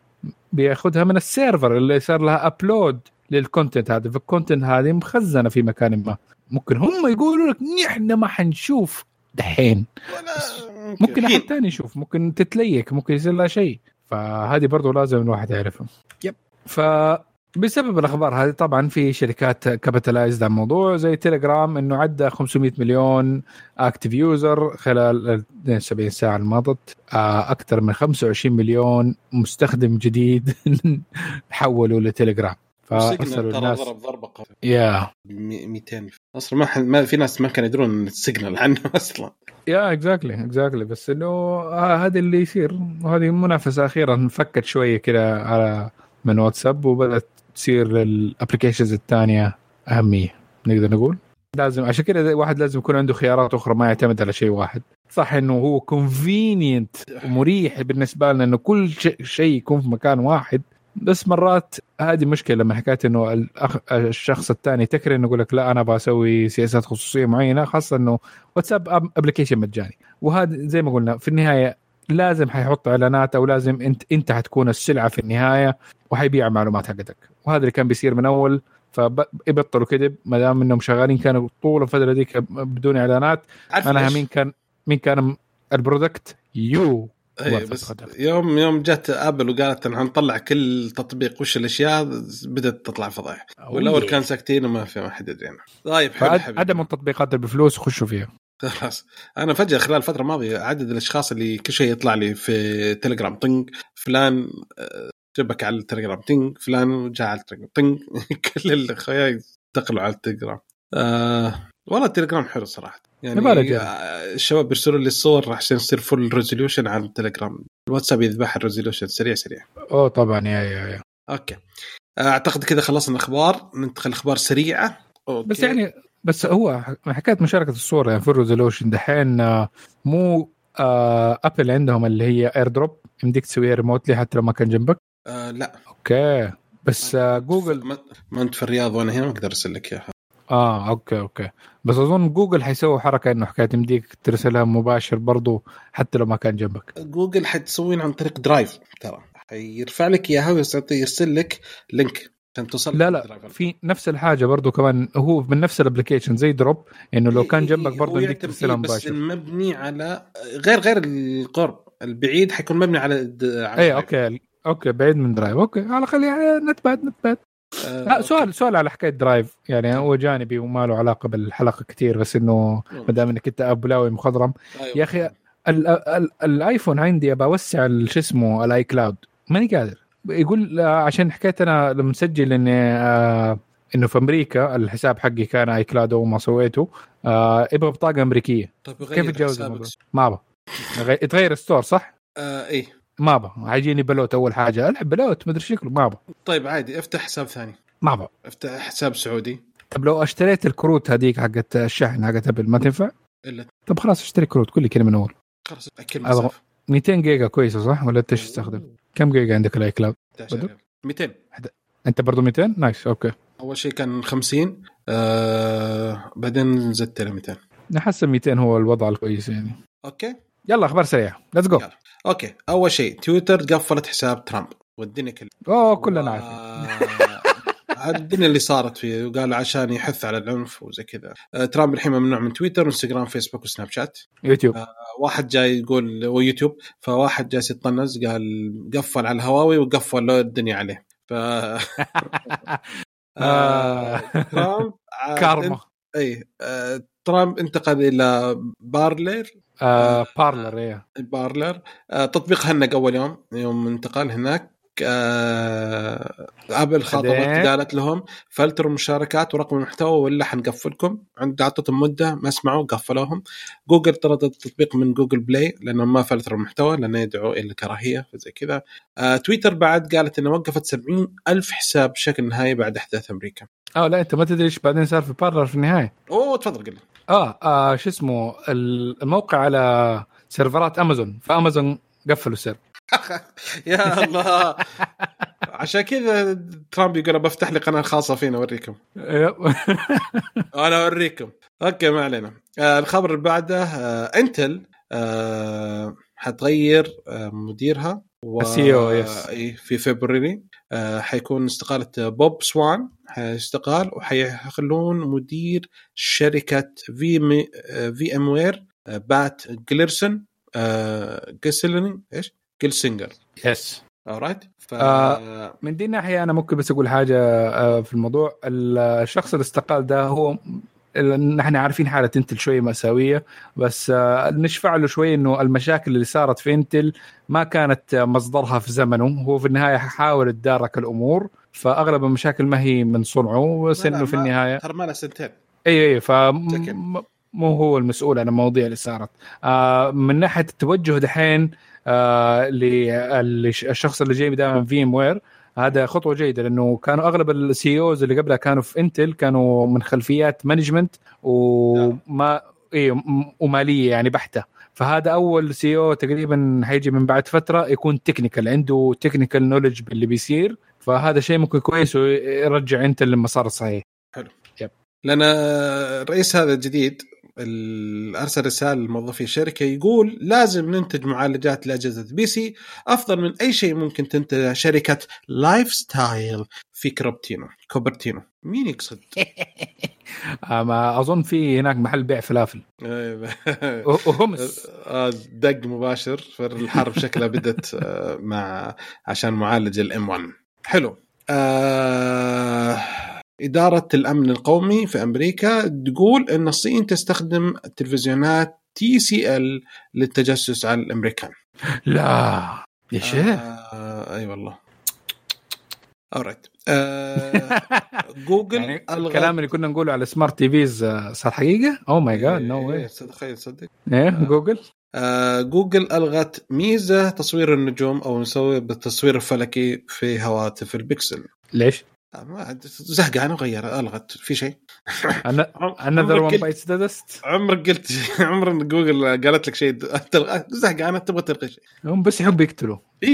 بياخذها من ال server اللي صار لها upload لل content هذا. فال content هذه مخزنة في مكان ما. ممكن هم يقولوا لك نحن ما حنشوف دحين. ممكن أحد ثاني يشوف ممكن تت leak ممكن يصير لها شيء. فهذه برضو لازم الواحد يعرفها yep. ف بسبب الأخبار هذه طبعا في شركات capitalized على الموضوع زي تيليجرام إنه عدى 500 مليون active user خلال 72 ساعة الماضية آه، أكثر من 25 مليون مستخدم جديد حولوا لتيليجرام فارسلوا الناس ضرب ضربة يا 200 أصلا ما, ما في ناس ما كانوا يدرون السيجنال عنه أصلا. yeah exactly exactly بس إنه آه، هذا اللي يصير. وهذه المنافسه أخيرا انفكت شوية كذا على من واتساب وبدأت تصير ال applications الثانية أهمية نقدر نقول. لازم عشان كذا الواحد لازم يكون عنده خيارات أخرى ما يعتمد على شيء واحد. صح إنه هو convenient ومريح بالنسبة لنا إنه كل شيء يكون في مكان واحد. بس مرات هذه مشكلة لما حكايه إنه الأخ... الشخص الثاني تكرر إنه يقول لك لا أنا بسوي سياسات خصوصية معينة خاصة إنه واتساب ابلكيشن مجاني. وهذا زي ما قلنا في النهاية لازم حيحط إعلانات أو لازم انت أنت حتكون السلعة في النهاية وحيبيع معلومات حقتك. وهذا اللي كان بيصير من أول فيبطلوا كذب ما دام إنهم شغالين كانوا طول الفترة ديك بدون إعلانات. معناها مين كان مين كان ال product؟ you. بس يوم يوم جت آبل وقالت أن حنطلع كل تطبيق وش الأشياء بدأت تطلع فضايح. والأول كان ساكتين وما في ما حد يدري. طيب حلو عدم التطبيقات اللي بفلوس خشوا فيها. خلاص. أنا فجأة خلال الفترة الماضيه عدد الأشخاص اللي كل شيء يطلع لي في تليجرام طنق فلان آه، جبك على التليجرام طنق فلان جاء على التليجرام طنق كل الأخويا انتقلوا على التليجرام. آه والله التليجرام حلو صراحة. يعني آه، الشباب بيرسلوا لي الصور عشان يصير full resolution على التليجرام الواتساب يذبح ال resolution سريع سريع. اوه طبعا yeah yeah yeah. Okay. أعتقد كذا خلصنا الأخبار. ننتقل الاخبار سريعة. Okay. بس يعني بس هو حكاية مشاركة الصور يعني في ال resolution دحين آه، مو آه ابل عندهم اللي هي AirDrop يمديك تسويها remotely حتى لو ما كان جنبك. آه لا. Okay. بس آه جوجل ما, ما أنت في الرياض وأنا هنا ما أقدر أرسل لك إياها. آه okay okay. بس أظن جوجل حيسوي حركة إنه حكاية يمديك ترسلها مباشر برضو حتى لو ما كان جنبك. جوجل حتسوين عن طريق Drive ترى. حيرفع لك إياها ويرسل لك link عشان توصل لا لا في نفس الحاجة برضو كمان هو من نفس ال application زي Drop إنه لو كان جنبك برضو يمديك ترسلها مباشر. بس مبني على غير غير القرب البعيد حيكون مبني على, على اي Okay okay بعيد من Drive. Okay على الأقل يعني not bad not bad آه لا سؤال سؤال على حكاية Drive. يعني هو جانبي وما له علاقة بالحلقة كثير بس إنه ما دام إنك أنت ابولاوي مخضرم. أيوة. يا أخي الآيفون عندي أبى أوسع شو اسمه ال iCloud ماني قادر. يقول آه، عشان حكايه أنا لما مسجل إني آه إنه في أمريكا الحساب حقي كان iCloud وما سويته. آه يبغى بطاقة أمريكية. طيب كيف اتجاوز ما أبغى. يتغير ال store صح؟ آه إيه. ما أبغى. حيجيني بلوت أول حاجة. ألعب بلوت مدري شكله ما أبغى. طيب عادي. افتح حساب ثاني. ما أبغى. افتح حساب سعودي. طب لو اشتريت الكروت هذيك حقت الشحن حقت أبل ما تنفع؟ إلا. طب خلاص اشتري كروت. كل كلمة من أول. خلاص كل أبغى- مسافه 200 جيجا كويسة صح؟ ولا أنت إيش تستخدم؟ كم جيجا عندك ال iCloud؟ 11 بدر؟ ريال. 200 أنت برضو 200 nice okay. أول شيء كان 50 آه بعدين زدت إلى 200 احس 200 هو الوضع الكويس يعني. Okay. يلا أخبار سريعة. Let's go. Okay. أول شيء تويتر قفلت حساب ترامب. والدنيا كلها أوه كلنا عارفين. عارفين الدنيا اللي صارت فيه. وقال عشان يحث على العنف وزي كذا. آه، ترامب الحين ممنوع من تويتر وانستغرام فيسبوك وسناب شات. يوتيوب. آه. واحد جاي يقول ويوتيوب فواحد جالس يتطنز قال قفل على الهواوي وقفل له الدنيا عليه. ف آه، ترامب كارما. إي آه، ترامب انتقل إلى Parler آه Parler إيه. Parler آه، تطبيق هنق أول يوم يوم انتقل هناك. آه، أبل خاطبت؟ قالت لهم فلتروا المشاركات ورقم المحتوى ولا حنقفلكم. عند اعطتهم مدة ما سمعوا قفلوهم. جوجل طردت التطبيق من Google Play لأنهم ما فلتروا المحتوى لأنه يدعو إلى الكراهيه وزي كذا. آه، تويتر بعد قالت انه وقفت 70 ألف حساب بشكل نهائي بعد إحداث أمريكا. آه لا أنت ما تدري إيش بعدين صار في Parler في النهاية. أوه تفضل قل آه, آه شو اسمه الموقع على سيرفرات أمازون فأمازون قفلوا السيرفر. يا الله. عشان كذا ترامب يقول بفتح لي قناة خاصة فينا أوريكم. أنا أوريكم. Okay ما علينا. آه الخبر اللي بعده آه انتل آه حتغير آه مديرها و... Yes. إي، في فبراير. آه حيكون استقالة بوب سوان. حيستقال وحيخلون مدير شركة VM... VMware بات جليرسون آه جيسلين إيش؟ جيلسينجر. Yes alright ف آه. من دي الناحية أنا ممكن بس أقول حاجة آه، في الموضوع. الشخص اللي استقال ده هو نحن عارفين حالة انتل شوية مأساوية بس آه، نشفع له شوية إنه المشاكل اللي صارت في انتل ما كانت مصدرها في زمنه. هو في النهاية حاول يتدارك الأمور. فأغلب المشاكل ما هي من صنعه بس انه في النهاية. ترى ما سنتين. إي إي ف مو هو المسؤول عن المواضيع اللي صارت. آه من ناحية التوجه دحين آه للشخص اللي جاي دا من VMware هذا خطوة جيدة لأنه كانوا أغلب ال CEOs اللي قبلها كانوا في انتل كانوا من خلفيات management وما إي ومالية يعني بحتة. فهذا أول CEO تقريبا حيجي من بعد فترة يكون technical عنده technical knowledge باللي بيصير. فهذا شيء ممكن كويس ويرجع انتل للمسار الصحيح لأن الرئيس هذا الجديد ال- أرسل رسالة لموظفي الشركة يقول لازم ننتج معالجات لأجهزة PC أفضل من أي شيء ممكن تنتجه شركة lifestyle في كروبتينو كوبرتينو. مين يقصد؟ آه، ما أظن في هناك محل بيع فلافل. وهمس آه، دق مباشر فالحرب شكلها بدت آه، مع عشان معالج ال M1 حلو. آه، إدارة الأمن القومي في أمريكا تقول أن الصين تستخدم تلفزيونات TCL للتجسس على الأمريكان. لا. يا شيخ. آه أي والله. أوريت آه جوجل يعني ألغت- الكلام اللي كنا نقوله على smart TVs آه، صار حقيقة؟ oh my God no إيه، واي تخيل صدق. إيه جوجل آه، جوجل ألغت ميزة تصوير النجوم أو نسوي بالتصوير الفلكي في هواتف البكسل. ليش؟ آه، ما زهقانه وغيرها ألغت. في شيء؟ أنا قلت- bites the dust عمرك قلت عمر جوجل قالت لك شيء. تلغى زهقانه تبغى تلغي شيء. هم بس يحبوا يقتلوا. اي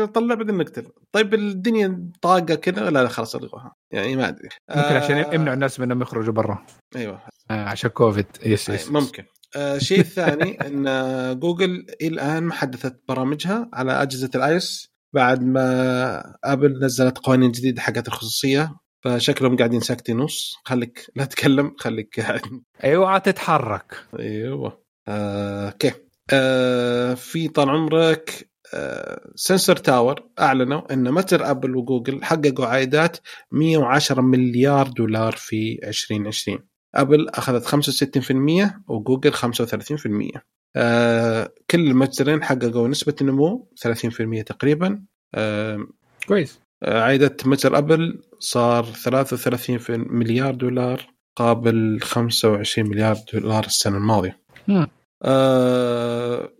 اي طلع بعدين نقتل طيب الدنيا طاقة كذا؟ لا لا خلاص ألغوها. يعني ما أدري. ممكن عشان آه، يمنعوا الناس من انهم يخرجوا برا. أيوه. آه، عشان كوفيد yes yes ممكن. آه، الشيء الثاني إن آه، جوجل الآن ما حدثت برامجها على أجهزة ال iOS بعد ما آبل نزلت قوانين جديدة حقت الخصوصية فشكلهم قاعدين ساكتين نص. خليك لا تتكلم خليك قاعد أيوه تتحرك. أيوه. آه، أوكي. آه، في طال عمرك آه، Sensor Tower أعلنوا إن متجر آبل وجوجل حققوا عائدات 110 مليار دولار في 2020 أبل أخذت 65% وجوجل 35% آه، كل المتجرين حققوا نسبة نمو 30% تقريبا آه، كويس عائدة متجر أبل صار 33 في مليار دولار قابل 25 مليار دولار السنة الماضية. مم. آه آه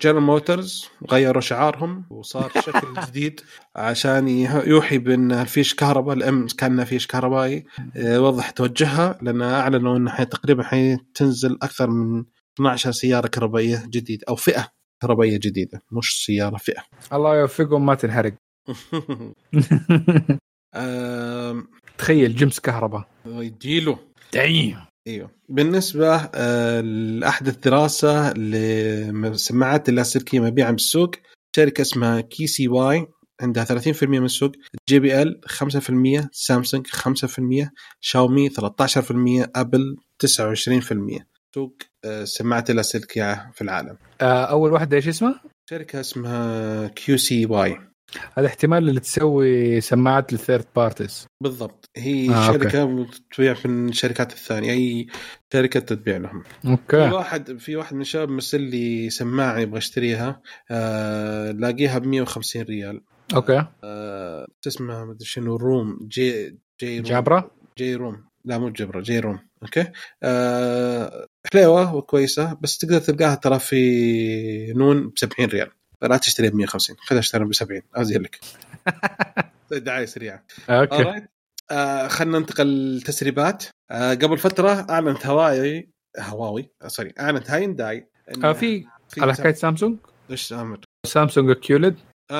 جنرال موتورز غيروا شعارهم وصار شكل جديد عشان يوحي بأن الفيش كهرباء ال M كأنها فيش كهربائي. آه، وضح توجهها لأن أعلنوا إنه تقريبا حتنزل أكثر من 12 سيارة كهربائية جديدة أو فئة كهربائية جديدة مش سيارة فئة. الله يوفقهم ما تنحرق تخيل جيمس كهرباء. يديله دعيم إيوه. بالنسبة آه، لاحدث دراسه للسماعات اللاسلكيه مبيعا بالسوق شركة اسمها QCY عندها 30% من السوق JBL 5% سامسونج 5% شاومي 13% أبل 29% سوق آه، السماعات اللاسلكيه في العالم. آه، أول واحدة إيش اسمها؟ شركة اسمها QCY. هذا احتمال اللي تسوي سماعات لل third parties بالضبط. هي آه،. شركة تبيع في الشركات الثانية. أي شركة تبيع لهم. في أوكي واحد في واحد من الشباب مرسل لي سماعة يبغى اشتريها آه لاقيها ب 150 ريال. أوكي. آه اسمها؟ مدري شنو روم. جي جي روم. جابرا جي روم. لا مو جبرة جي روم. أوكي. آه حليوة وكويسة بس تقدر تلقاها ترى في نون ب 70 ريال. لا تشتريها ب 150 خذها اشتريها ب 70 ازين لك. دعاية سريعة. أوكي. آه خلينا ننتقل للتسريبات. آه قبل فترة أعلنت هواوي هواوي آه، sorry اعلنت هاينداي آه في على حكاية سامسونج؟ إيش أمر سامسونج QLED آه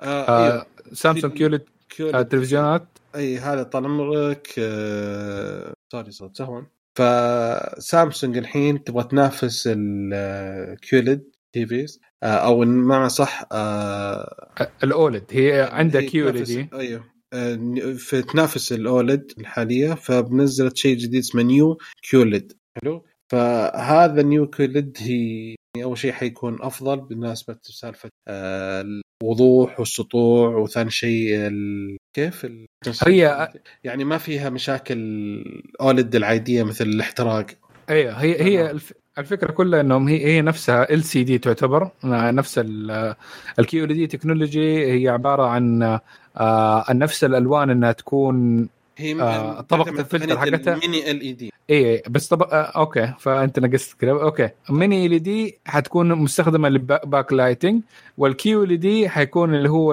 آه, آه أيوه. سامسونج QLED QLED. آه أي هذا طال عمرك آه sorry صوت سهوا فسامسونج الحين تبغى تنافس ال QLED TVs. آه أو بمعنى صح آه آه، ال OLED هي عندها تنافس- دي أيوه. آه، في تنافس ال OLED الحالية فبنزلت شيء جديد اسمه Neo QLED. حلو. فهذا Neo QLED هي يعني أول شيء حيكون أفضل بالنسبة لسالفة آه، الوضوح والسطوع وثاني شيء كيف هي- يعني ما فيها مشاكل OLED العادية مثل الاحتراق. أيوه هي هي. الف- الفكرة كلها إنهم هي هي نفسها ال سي دي تعتبر آه، نفس الكيو دي تكنولوجي هي عبارة عن آه، نفس الألوان إنها تكون هي آه، تعتمد الفلتر حقتها. الميني ال اي دي إيه بس طب آه، أوكي فأنت نقصت كده أوكي ميني ال دي حتكون مستخدمة للباك لايتنج والكيو ال دي حيكون اللي هو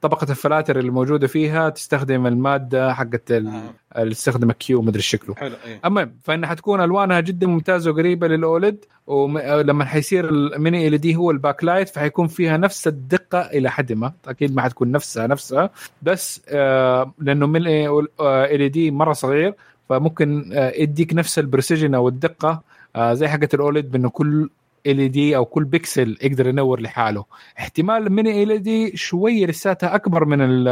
طبقة الفلاتر اللي موجودة فيها تستخدم المادة حقت ال- آه. اللي تستخدم كيو مدري شكله. حلو المهم فانها حتكون ألوانها جدا ممتازة وقريبة لل OLED ولما حيصير ال mini LED هو ال backlight فحيكون فيها نفس الدقة إلى حد ما. أكيد ما حتكون نفسها نفسها. بس آه لأنه mini LED مرة صغير فممكن آه يديك نفس ال precision أو الدقة زي حقه ال OLED بأنه كل LED أو كل بيكسل يقدر ينور لحاله. احتمال ال mini LED شوية لساتها أكبر من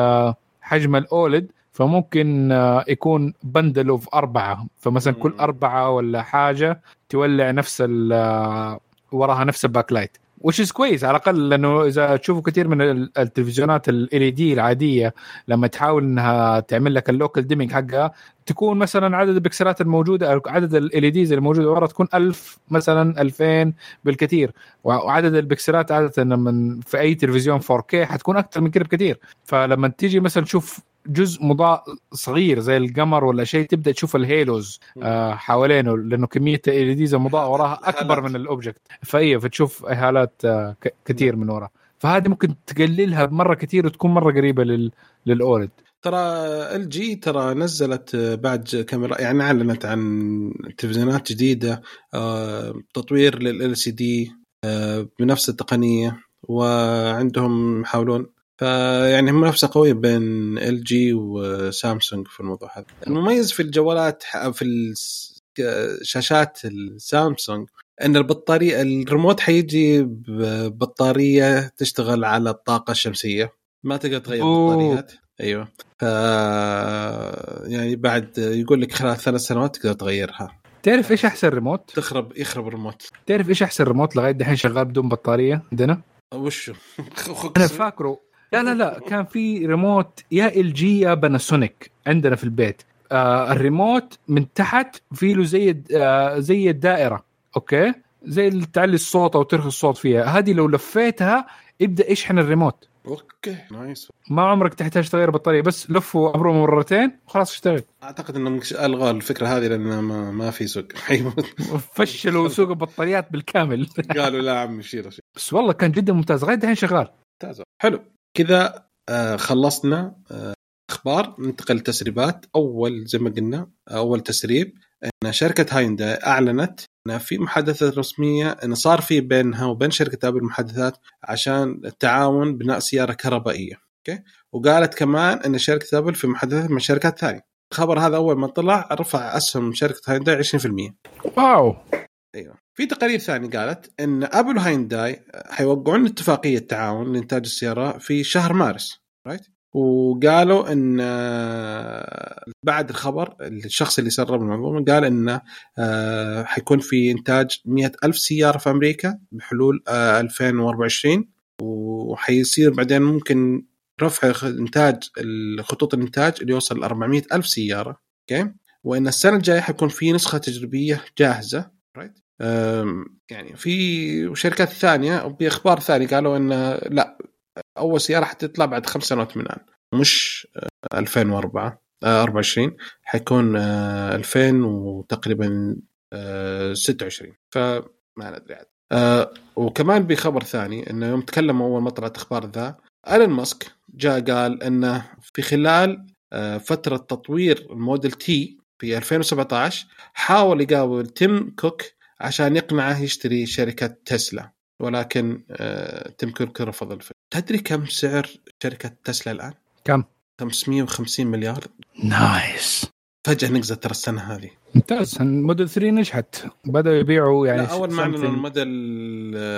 حجم ال OLED فممكن آه، يكون bundle of أربعة. فمثلا كل. أربعة ولا حاجة تولع نفس آه، وراها نفس ال backlight. وش از كويس على الأقل لأنه إذا تشوفوا كثير من ال- التلفزيونات LED العادية لما تحاول إنها تعمل لك ال local dimming حقها تكون مثلا عدد البكسلات الموجودة أو عدد ال LEDs الموجودة ورا تكون 1000 مثلا 2000 بالكثير وعدد البكسلات عادة لما في أي تلفزيون 4K حتكون أكثر من كده بكثير فلما تيجي مثلا تشوف جزء مضاء صغير زي القمر ولا شيء تبدأ تشوف ال halos آه حوالينه لأنه كمية ال LEDs المضاء وراها أكبر. من ال object فايه فتشوف هالات آه كثير من ورا. فهذه ممكن تقللها مرة كثير وتكون مرة قريبة لل لل OLED. ترى LG ترى نزلت آه، بعد كاميرا يعني أعلنت عن تلفزيونات جديدة آه، تطوير لل LCD بنفس التقنية وعندهم يحاولون فيعني منافسة قوية بين ال جي وسامسونج في الموضوع هذا. المميز في الجوالات في شاشات السامسونج إن البطارية الريموت حيجي ببطاريه تشتغل على الطاقة الشمسية. ما تقدر تغير أوه. أيوه. ف يعني بعد يقول لك خلال ثلاث سنوات تقدر تغيرها. تعرف إيش أحسن ريموت؟ تخرب يخرب الريموت. تعرف إيش أحسن ريموت؟ لغاية دحين شغال بدون بطارية عندنا؟ وشو؟ أنا فاكره. لا لا لا كان في ريموت يا إل جي يا باناسونيك عندنا في البيت. آه الريموت من تحت في له زي آه زي الدائرة أوكي؟ زي اللي تعلي الصوت أو ترخي الصوت فيها. هذه لو لفيتها يبدا يشحن الريموت؟ أوكي. nice. ما عمرك تحتاج تغير بطارية بس لفه عبرة مرتين وخلاص اشتغل. أعتقد إنهم ألغوا الفكرة هذه لأن ما, ما في سوق. حيموت فشلوا سوق البطاريات بالكامل. قالوا لا عم شيل شيل. بس والله كان جدا ممتاز لغايه الحين شغال. ممتاز. حلو. كذا آه خلصنا آه أخبار ننتقل لتسريبات. أول زي ما قلنا أول تسريب إن شركة هيونداي أعلنت إن في محادثة رسمية إن صار في بينها وبين شركة أبل محادثات عشان التعاون بناء سيارة كهربائية أوكي؟ وقالت كمان إن شركة أبل في محادثات مع شركات ثانية. الخبر هذا أول ما طلع رفع أسهم شركة هيونداي 20% wow! أيوه. في تقارير ثانية قالت إن أبل وهيونداي حيوقعون اتفاقية تعاون لإنتاج السيارة في شهر مارس right؟ وقالوا إن آه، بعد الخبر الشخص اللي سرب المنظومة قال انه آه، حيكون في إنتاج مئة ألف سيارة في أمريكا بحلول آه، 2024 وحيصير بعدين ممكن رفع إنتاج خطوط الإنتاج اللي يوصل ل 400 ألف سيارة أوكي؟ وإن السنة الجاية حيكون في نسخة تجريبية جاهزة right يعني في شركات ثانية باخبار ثانية قالوا إن لا أول سيارة حتطلع بعد خمس سنوات من الآن مش 2004 24 حيكون 2000 وتقريبا 26 فما ندري عاد. وكمان بخبر ثاني إنه يوم تكلموا أول ما طلعت أخبار ذا إيلون ماسك جاء قال إنه في خلال فترة تطوير الموديل 3 في 2017 حاول يقابل تيم كوك عشان يقنعه يشتري شركة تسلا. ولكن تيم كوك رفض الفكرة تدري كم سعر شركة تسلا الآن؟ كم؟ 550 مليار. nice. فجأة نقزت ترى السنة هذه. ممتاز. الموديل 3 نجحت. بدأوا يبيعوا يعني لا أول ما أعلنوا الموديل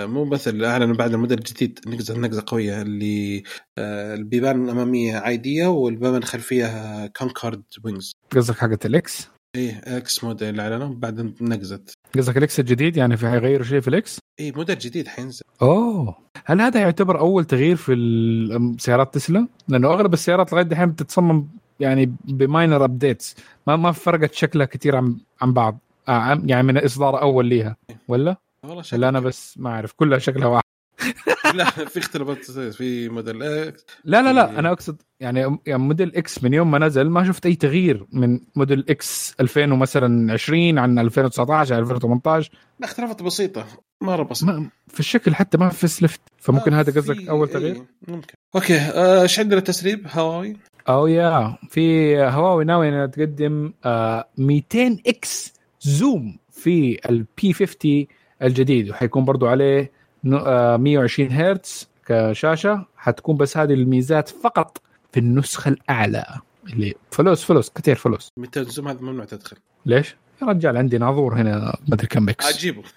مو بس أعلنوا بعد الموديل الجديد نقزت نقزة قوية اللي البيبان الاماميه عادية والبيبان الخلفيه كونكورد wings. قصدك حقت ال X؟ إيه X موديل اعلنوا بعد نقزت. قصدك ال X الجديد؟ يعني في حيغيروا شيء في ال X؟ إيه موديل جديد حينزل. أوه. هل هذا يعتبر أول تغيير في سيارات تسلا؟ لأنه أغلب السيارات لغاية دحين بتتصمم يعني ب minor updates ما ما فرقت شكلها كثير عن عن بعض. آه يعني من إصدار أول ليها. ولا؟ والله ولا أنا بس ما أعرف. كلها شكلها واحد. لا في اختلافات في موديل X لا لا لا أنا أقصد يعني يعني موديل X من يوم ما نزل ما شفت أي تغيير من موديل X 2000 مثلا 20 عن 2019 2018 لا اختلافات بسيطة مره بسيطه ما في الشكل حتى ما في facelift فممكن آه هذا قصدك أول تغيير؟ إيه ممكن. أوكي إيش آه عندنا تسريب؟ هواوي. أو يا في هواوي ناوي إنها تقدم آه 200 X zoom في ال P 50 الجديد وحيكون برضو عليه 120 هرتز كشاشة. حتكون بس هذه الميزات فقط في النسخة الأعلى اللي فلوس فلوس كثير فلوس. 200 zoom هذا ممنوع تدخل. ليش؟ يا رجال عندي ناظور هنا ما أدري كم ب X أجيبه.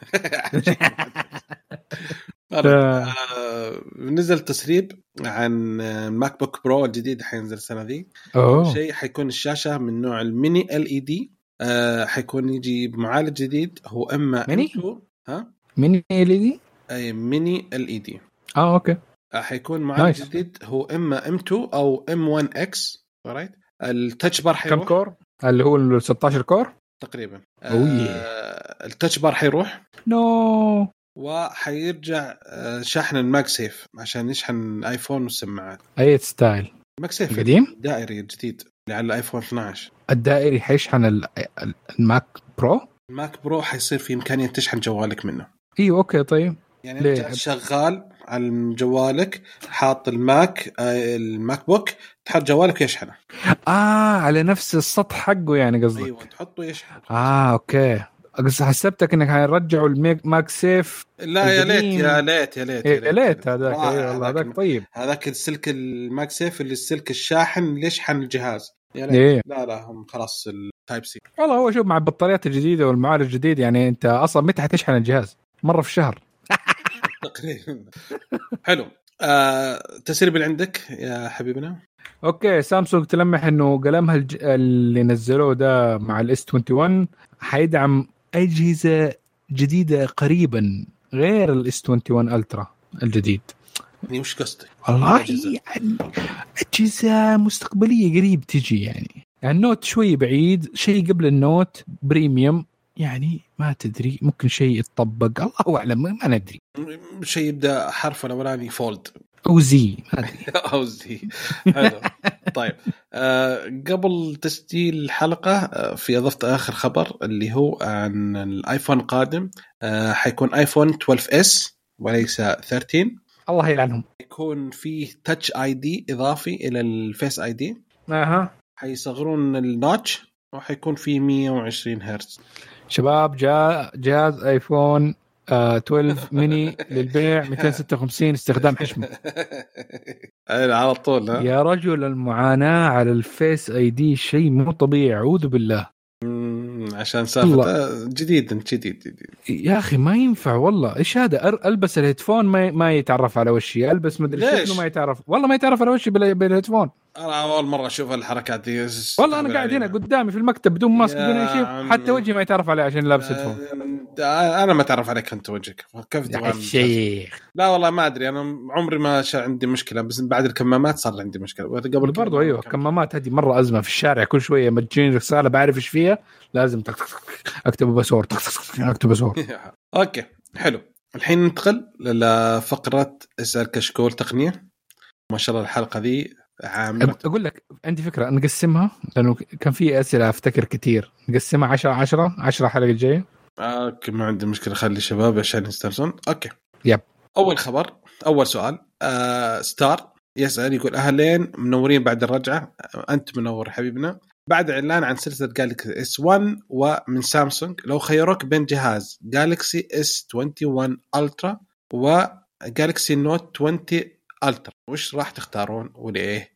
ف... نزل تسريب عن MacBook Pro الجديد حينزل السنة ذي. شيء حيكون الشاشة من نوع ال mini LED. حيكون يجي بمعالج جديد هو إما ميني؟ ها؟ mini LED؟ أي mini LED آه أوكي. حيكون معالج جديد هو إما M 2 أو M 1 X right ال touch bar حيروح؟ كم core؟ اللي هو ال 16 core؟ تقريبا. اوه آه ال touch bar حيروح. no وحيرجع شحن ال MagSafe عشان يشحن ايفون والسماعات. أي style؟ ال MagSafe قديم الدائري الجديد اللي على الايفون 12 الدائري حيشحن ال Mac Pro؟ ال Mac Pro حيصير في إمكانية تشحن جوالك منه. إيوه أوكي طيب. يعني ليه؟ انت شغال على جوالك حاط ال Mac ال MacBook تحط جوالك ويشحنه. آه على نفس السطح حقه يعني قصدك. أيوه تحطه يشحن آه أوكي. حسبتك إنك حيرجعوا ال MagSafe لا يا ليت يا ليت يا ليت يا ليت. هذاك. اي والله هذاك طيب. هذاك السلك ال MagSafe اللي السلك الشاحن اللي يشحن الجهاز. يا ليت. إيه؟ لا لا هم خلاص ال Type C والله هو شوف مع البطاريات الجديدة والمعالج الجديد يعني أنت أصلا متى حتشحن الجهاز؟ مرة في الشهر. تقريبا. حلو. آه تسريب اللي عندك يا حبيبنا؟ أوكي سامسونج تلمح إنه قلمها الج... اللي نزلوه ده مع ال S 21 حيدعم أجهزة جديدة قريبا غير ال S 21 Ultra الجديد. يعني وش قصدك؟ والله يعني أجهزة مستقبلية قريب تجي يعني. يعني ال Note شوي بعيد شيء قبل ال Note premium. يعني ما تدري ممكن شيء يتطبق. الله أعلم ما ندري. شيء يبدأ حرف الاولاني Fold أو Z أو Z. حلو. طيب. آه قبل تسجيل الحلقة آه في أضفت آخر خبر اللي هو عن ال iPhone القادم. آه حيكون iPhone 12 S وليس 13 الله يلعنهم. يكون فيه Touch ID إضافي إلى ال Face ID أها. حيصغرون وحيكون في 120 هرتز. شباب جاء جهاز iPhone آه 12 ميني للبيع 256 استخدام حشمة. على طول ها؟ يا رجل المعاناة على ال Face ID شيء مو طبيعي أعوذ بالله. عشان سالفه جديد جديد جديد. يا أخي ما ينفع والله. إيش هذا؟ ألبس ال headphone ما ما يتعرف على وشي. ألبس مدري؟ شنو ما يتعرف. والله ما يتعرف على وشي بال- بال headphone. أنا أول مرة أشوف الحركات دي. والله أنا قاعد هنا قدامي في المكتب بدون mask بدون أي شيء. حتى وجهي ما يتعرف عليه عشان لابس headphone. أنا ما تعرف عليك أنت وجهك. كيف يا الشيخ لا والله ما أدري أنا عمري ما شا عندي مشكلة بس بعد الكمامات صار عندي مشكلة. قبل برضو الكمامات أيوه كان- كمامات هذه مرة أزمة في الشارع كل شوية ما تجيني رسالة بعرف إيش فيها لازم تك تك تك أكتب password أكتب password. okay حلو. الحين ننتقل لفقرة إسأل كشكول تقنية. ما شاء الله الحلقة ذي عامله أقول لك عندي فكرة نقسمها لأنه كان في أسئلة أفتكر كثير نقسمها 10 10 10 الحلقة الجاية. okay ما عندي مشكلة خلي الشباب عشان يستانسون. okay. yep. أول خبر أول سؤال آه ستار يسأل يقول أهلين منورين بعد الرجعة؟ أنت منور حبيبنا. بعد إعلان عن سلسلة Galaxy S 1 ومن سامسونج لو خيروك بين جهاز Galaxy S 21 Ultra و Galaxy Note 20 Ultra وش راح تختارون وليه؟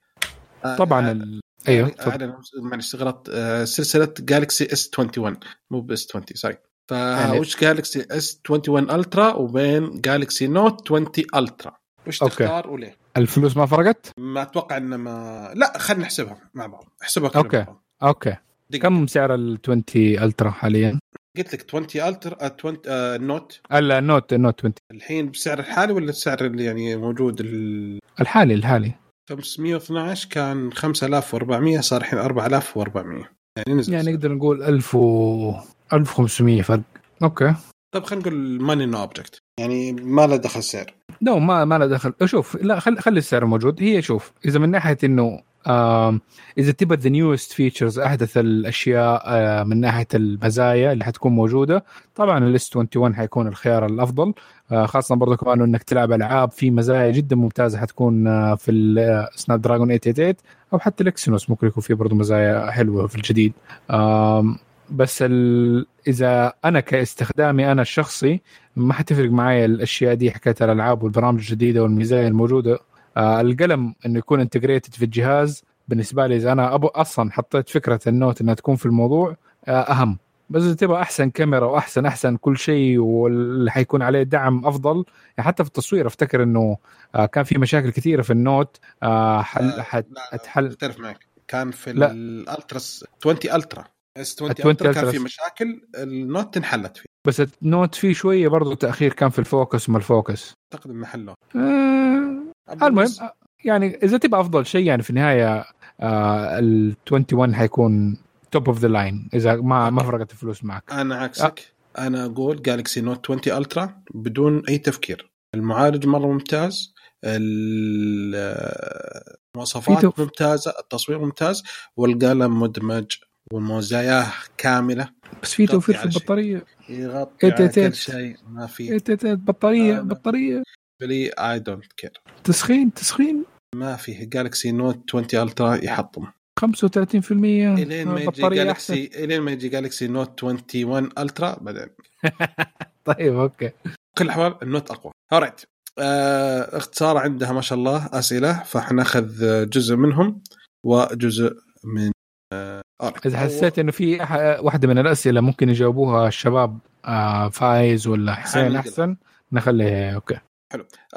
آه، طبعا آه، ال... أيوه آه، معلش غلط سلسلة Galaxy S 21 مو ب S 20 sorry فوش Galaxy S 21 Ultra وبين Galaxy Note 20 Ultra وش okay. تختار وليه؟ الفلوس ما فرقت؟ ما أتوقع إنه ما لا خلينا نحسبها مع بعض احسبها. مع بعض. okay دقيقة. كم سعر ال 20 Ultra حاليا؟ قلت لك 20 Ultra آه، 20 آه، Note لا ال Note ال Note 20 الحين بسعر الحالي ولا السعر اللي يعني موجود ال الحالي الحالي 512 كان 5400 صار الحين 4400 يعني نزل يعني يعني نقدر نقول 1000 و 1500 فرق okay. طب خلينا نقول money no object يعني ما له دخل سعر. no ما ما له دخل. شوف لا خلي خلي السعر موجود. هي شوف إذا من ناحية إنه آم، إذا تبى the newest features أحدث الأشياء آه، من ناحية المزايا اللي حتكون موجودة طبعا ال S 21 حيكون الخيار الأفضل. آه، خاصة برضو كمان إنك تلعب ألعاب في مزايا جدا ممتازة حتكون آه، في ال Snapdragon 888 أو حتى ال Exynos ممكن يكون في برضو مزايا حلوة في الجديد. آم، بس ال... إذا أنا كاستخدامي أنا الشخصي ما حتفرق معي الأشياء دي حكايه الألعاب والبرامج الجديدة والمزايا الموجودة. آه القلم إنه يكون integrated في الجهاز. بالنسبة لي إذا أنا أبو أصلا حطيت فكرة ال Note إنها تكون في الموضوع آه أهم. بس إذا تبغى أحسن كاميرا وأحسن أحسن كل شيء واللي حيكون عليه دعم أفضل يعني حتى في التصوير أفتكر إنه آه كان في مشاكل كثيرة في ال Note. آه حل حتحل اختلف معك. كان في لا. ال Ultra 20 Ultra S 20 20 Ultra كان. في مشاكل ال Note انحلت فيه. بس ال Note فيه شوية برضو تأخير كان في ال focus وما ال focus. أعتقد إنه حلوة آه المهم يعني إذا تبغى أفضل شيء يعني في النهاية آه ال 21 حيكون top of the line إذا ما ما فرقت الفلوس معك. أنا عكسك. أنا أقول Galaxy Note 20 Ultra بدون أي تفكير. المعالج مرة ممتاز ال- المواصفات في تو- ممتازة التصوير ممتاز والقلم مدمج. ومزاياه كاملة. بس في توفير في شيء. البطارية. يغطي إيه على. كل شيء ما في. إيه تيت- تيت، بطارية آه، بطارية. لي I don't care تسخين تسخين. ما فيه Galaxy Note 20 Ultra يحطم. 35% إلين ما يجي بطاريه Galaxy إلين ما يجي Galaxy Note 21 Ultra بعدين. طيب okay. كل الاحوال ال Note أقوى. alright آه اختصار عندها ما شاء الله أسئلة فحناخذ جزء منهم وجزء من آه. إذا حسيت إنه في واحدة من الأسئلة ممكن يجاوبوها الشباب آه فايز ولا حسين. أحسن نخليه okay.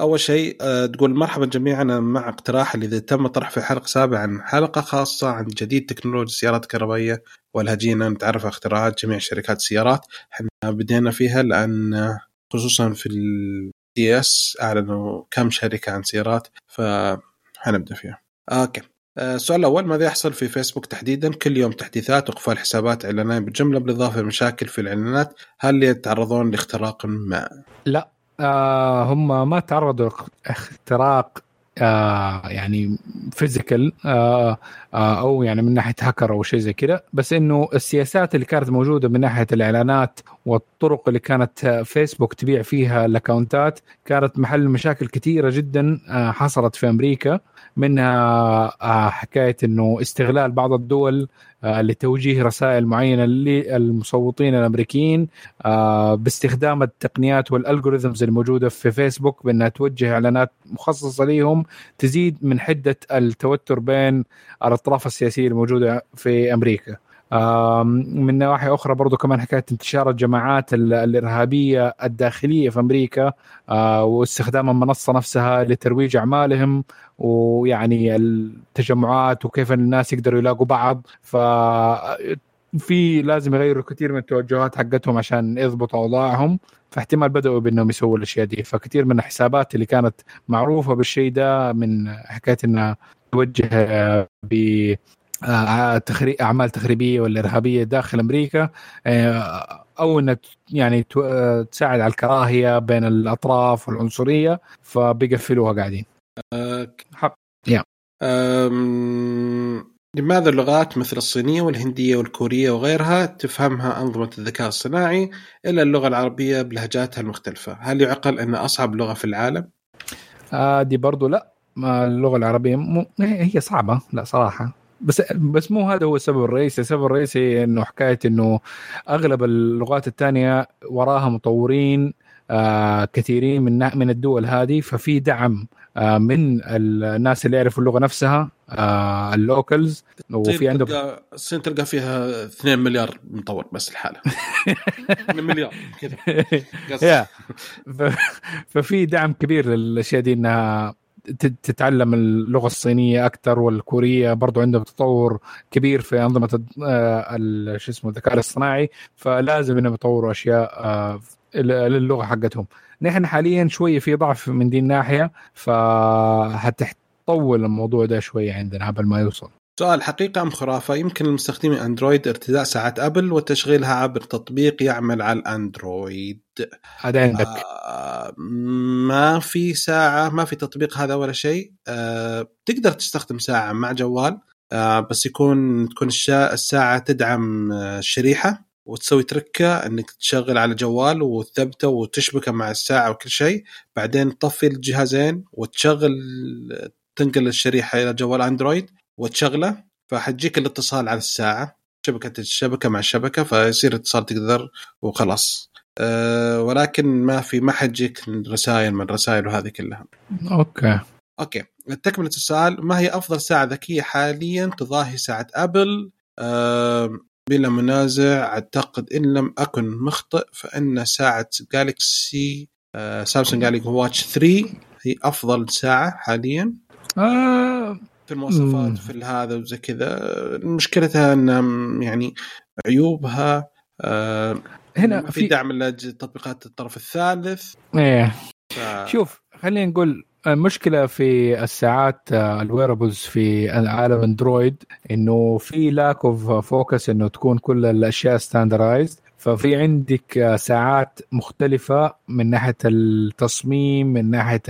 أول شيء آه تقول مرحبا جميعا مع اقتراح إذا تم طرح في حلقة سابعة عن حلقة خاصة عن جديد تكنولوجيا السيارات الكهربائية والهجينة نتعرف على اختراعات جميع شركات السيارات. إحنا بدينا فيها لأن خصوصا في ال CES أعلنوا كم شركة عن سيارات فحنبدا فيها. okay. السؤال الأول ماذا يحصل في فيسبوك تحديدا؟ كل يوم تحديثات وإقفال حسابات إعلانات بالجمله بالإضافة لمشاكل في الإعلانات. هل يتعرضون لاختراق ما؟ لا آه هم ما تعرضوا لاختراق آه يعني فيزيكال آه آه أو يعني من ناحية هاكر أو شيء زي كذا. بس إنه السياسات اللي كانت موجودة من ناحية الإعلانات والطرق اللي كانت فيسبوك تبيع فيها الأكونتات كانت محل مشاكل كثيره جدا حصلت في أمريكا. منها حكاية إنه استغلال بعض الدول لتوجيه رسائل معينة للمصوتين الأمريكيين آه باستخدام التقنيات وال algorithms الموجودة في فيسبوك بأنها توجه إعلانات مخصصة ليهم تزيد من حدة التوتر بين الأطراف السياسية الموجودة في أمريكا. من نواحي أخرى برضو كمان حكاية انتشار الجماعات الإرهابية الداخلية في أمريكا واستخدام المنصة نفسها لترويج أعمالهم ويعني التجمعات وكيف الناس يقدروا يلاقوا بعض. ف في لازم يغيروا كثير من التوجهات حقتهم عشان يضبطوا أوضاعهم. فاحتمال بدأوا بأنهم يسووا الأشياء دي. فكثير من الحسابات اللي كانت معروفة بالشيء ده من حكاية انها توجه ب أعمال تخريبية ولا إرهابية داخل أمريكا أو إنها يعني تساعد على الكراهية بين الأطراف والعنصرية فبيقفلوها قاعدين. حق. يا. لماذا اللغات مثل الصينية والهندية والكورية وغيرها تفهمها أنظمة الذكاء الصناعي إلا اللغة العربية بلهجاتها المختلفة؟ هل يعقل أن أصعب لغة في العالم؟ آه دي برضو لا. اللغة العربية م... هي صعبة لا صراحة. بس بس مو هذا هو السبب الرئيسي، السبب الرئيسي إنه حكاية إنه أغلب اللغات الثانية وراها مطورين آه كثيرين من من الدول هذه. ففي دعم آه من الناس اللي يعرفوا اللغة نفسها آه اللوكلز. وفي عندهم الصين تلقى فيها 2 مليار مطور بس الحاله 2 مليار كذا. ففي دعم كبير للأشياء دي إنها تتعلم اللغة الصينية أكثر والكورية برضو عندهم تطور كبير في أنظمة شو اسمه الذكاء الاصطناعي فلازم انهم يطوروا أشياء للغة حقتهم. نحن حاليا شوية في ضعف من دي الناحية فهتطول الموضوع ده شوية عندنا قبل ما يوصل. سؤال حقيقة أم خرافة؟ يمكن لمستخدمي أندرويد ارتداء ساعة أبل وتشغيلها عبر تطبيق يعمل على الأندرويد. هذا عندك. آه ما في ساعة ما في تطبيق هذا ولا شيء. آه تقدر تستخدم ساعة مع جوال. آه بس يكون تكون الساعة تدعم الشريحة وتسوي تركة إنك تشغل على جوال وتثبته وتشبكه مع الساعة وكل شيء. بعدين تطفي الجهازين وتشغل تنقل الشريحة إلى جوال أندرويد. وتشغله فحتجيك الاتصال على الساعة شبكة الشبكة مع الشبكة فيصير اتصال تقدر وخلاص. أه ولكن ما في ما حتجيك رسائل من الرسائل وهذه كلها. okay. okay. تكملة السؤال ما هي أفضل ساعة ذكية حاليا تضاهي ساعة أبل؟ أه بلا منازع أعتقد إن لم أكن مخطئ فإن ساعة Galaxy أه سامسونج Galaxy Watch 3 هي أفضل ساعة حاليا. آه في المواصفات في هذا وزي كذا مشكلتها إن يعني عيوبها آه هنا في, في دعم لتطبيقات الطرف الثالث. إيه. ف... شوف خلينا نقول المشكلة في الساعات ال wearables في عالم اندرويد إنه في lack of focus إنه تكون كل الأشياء standardized ففي عندك ساعات مختلفة من ناحية التصميم من ناحية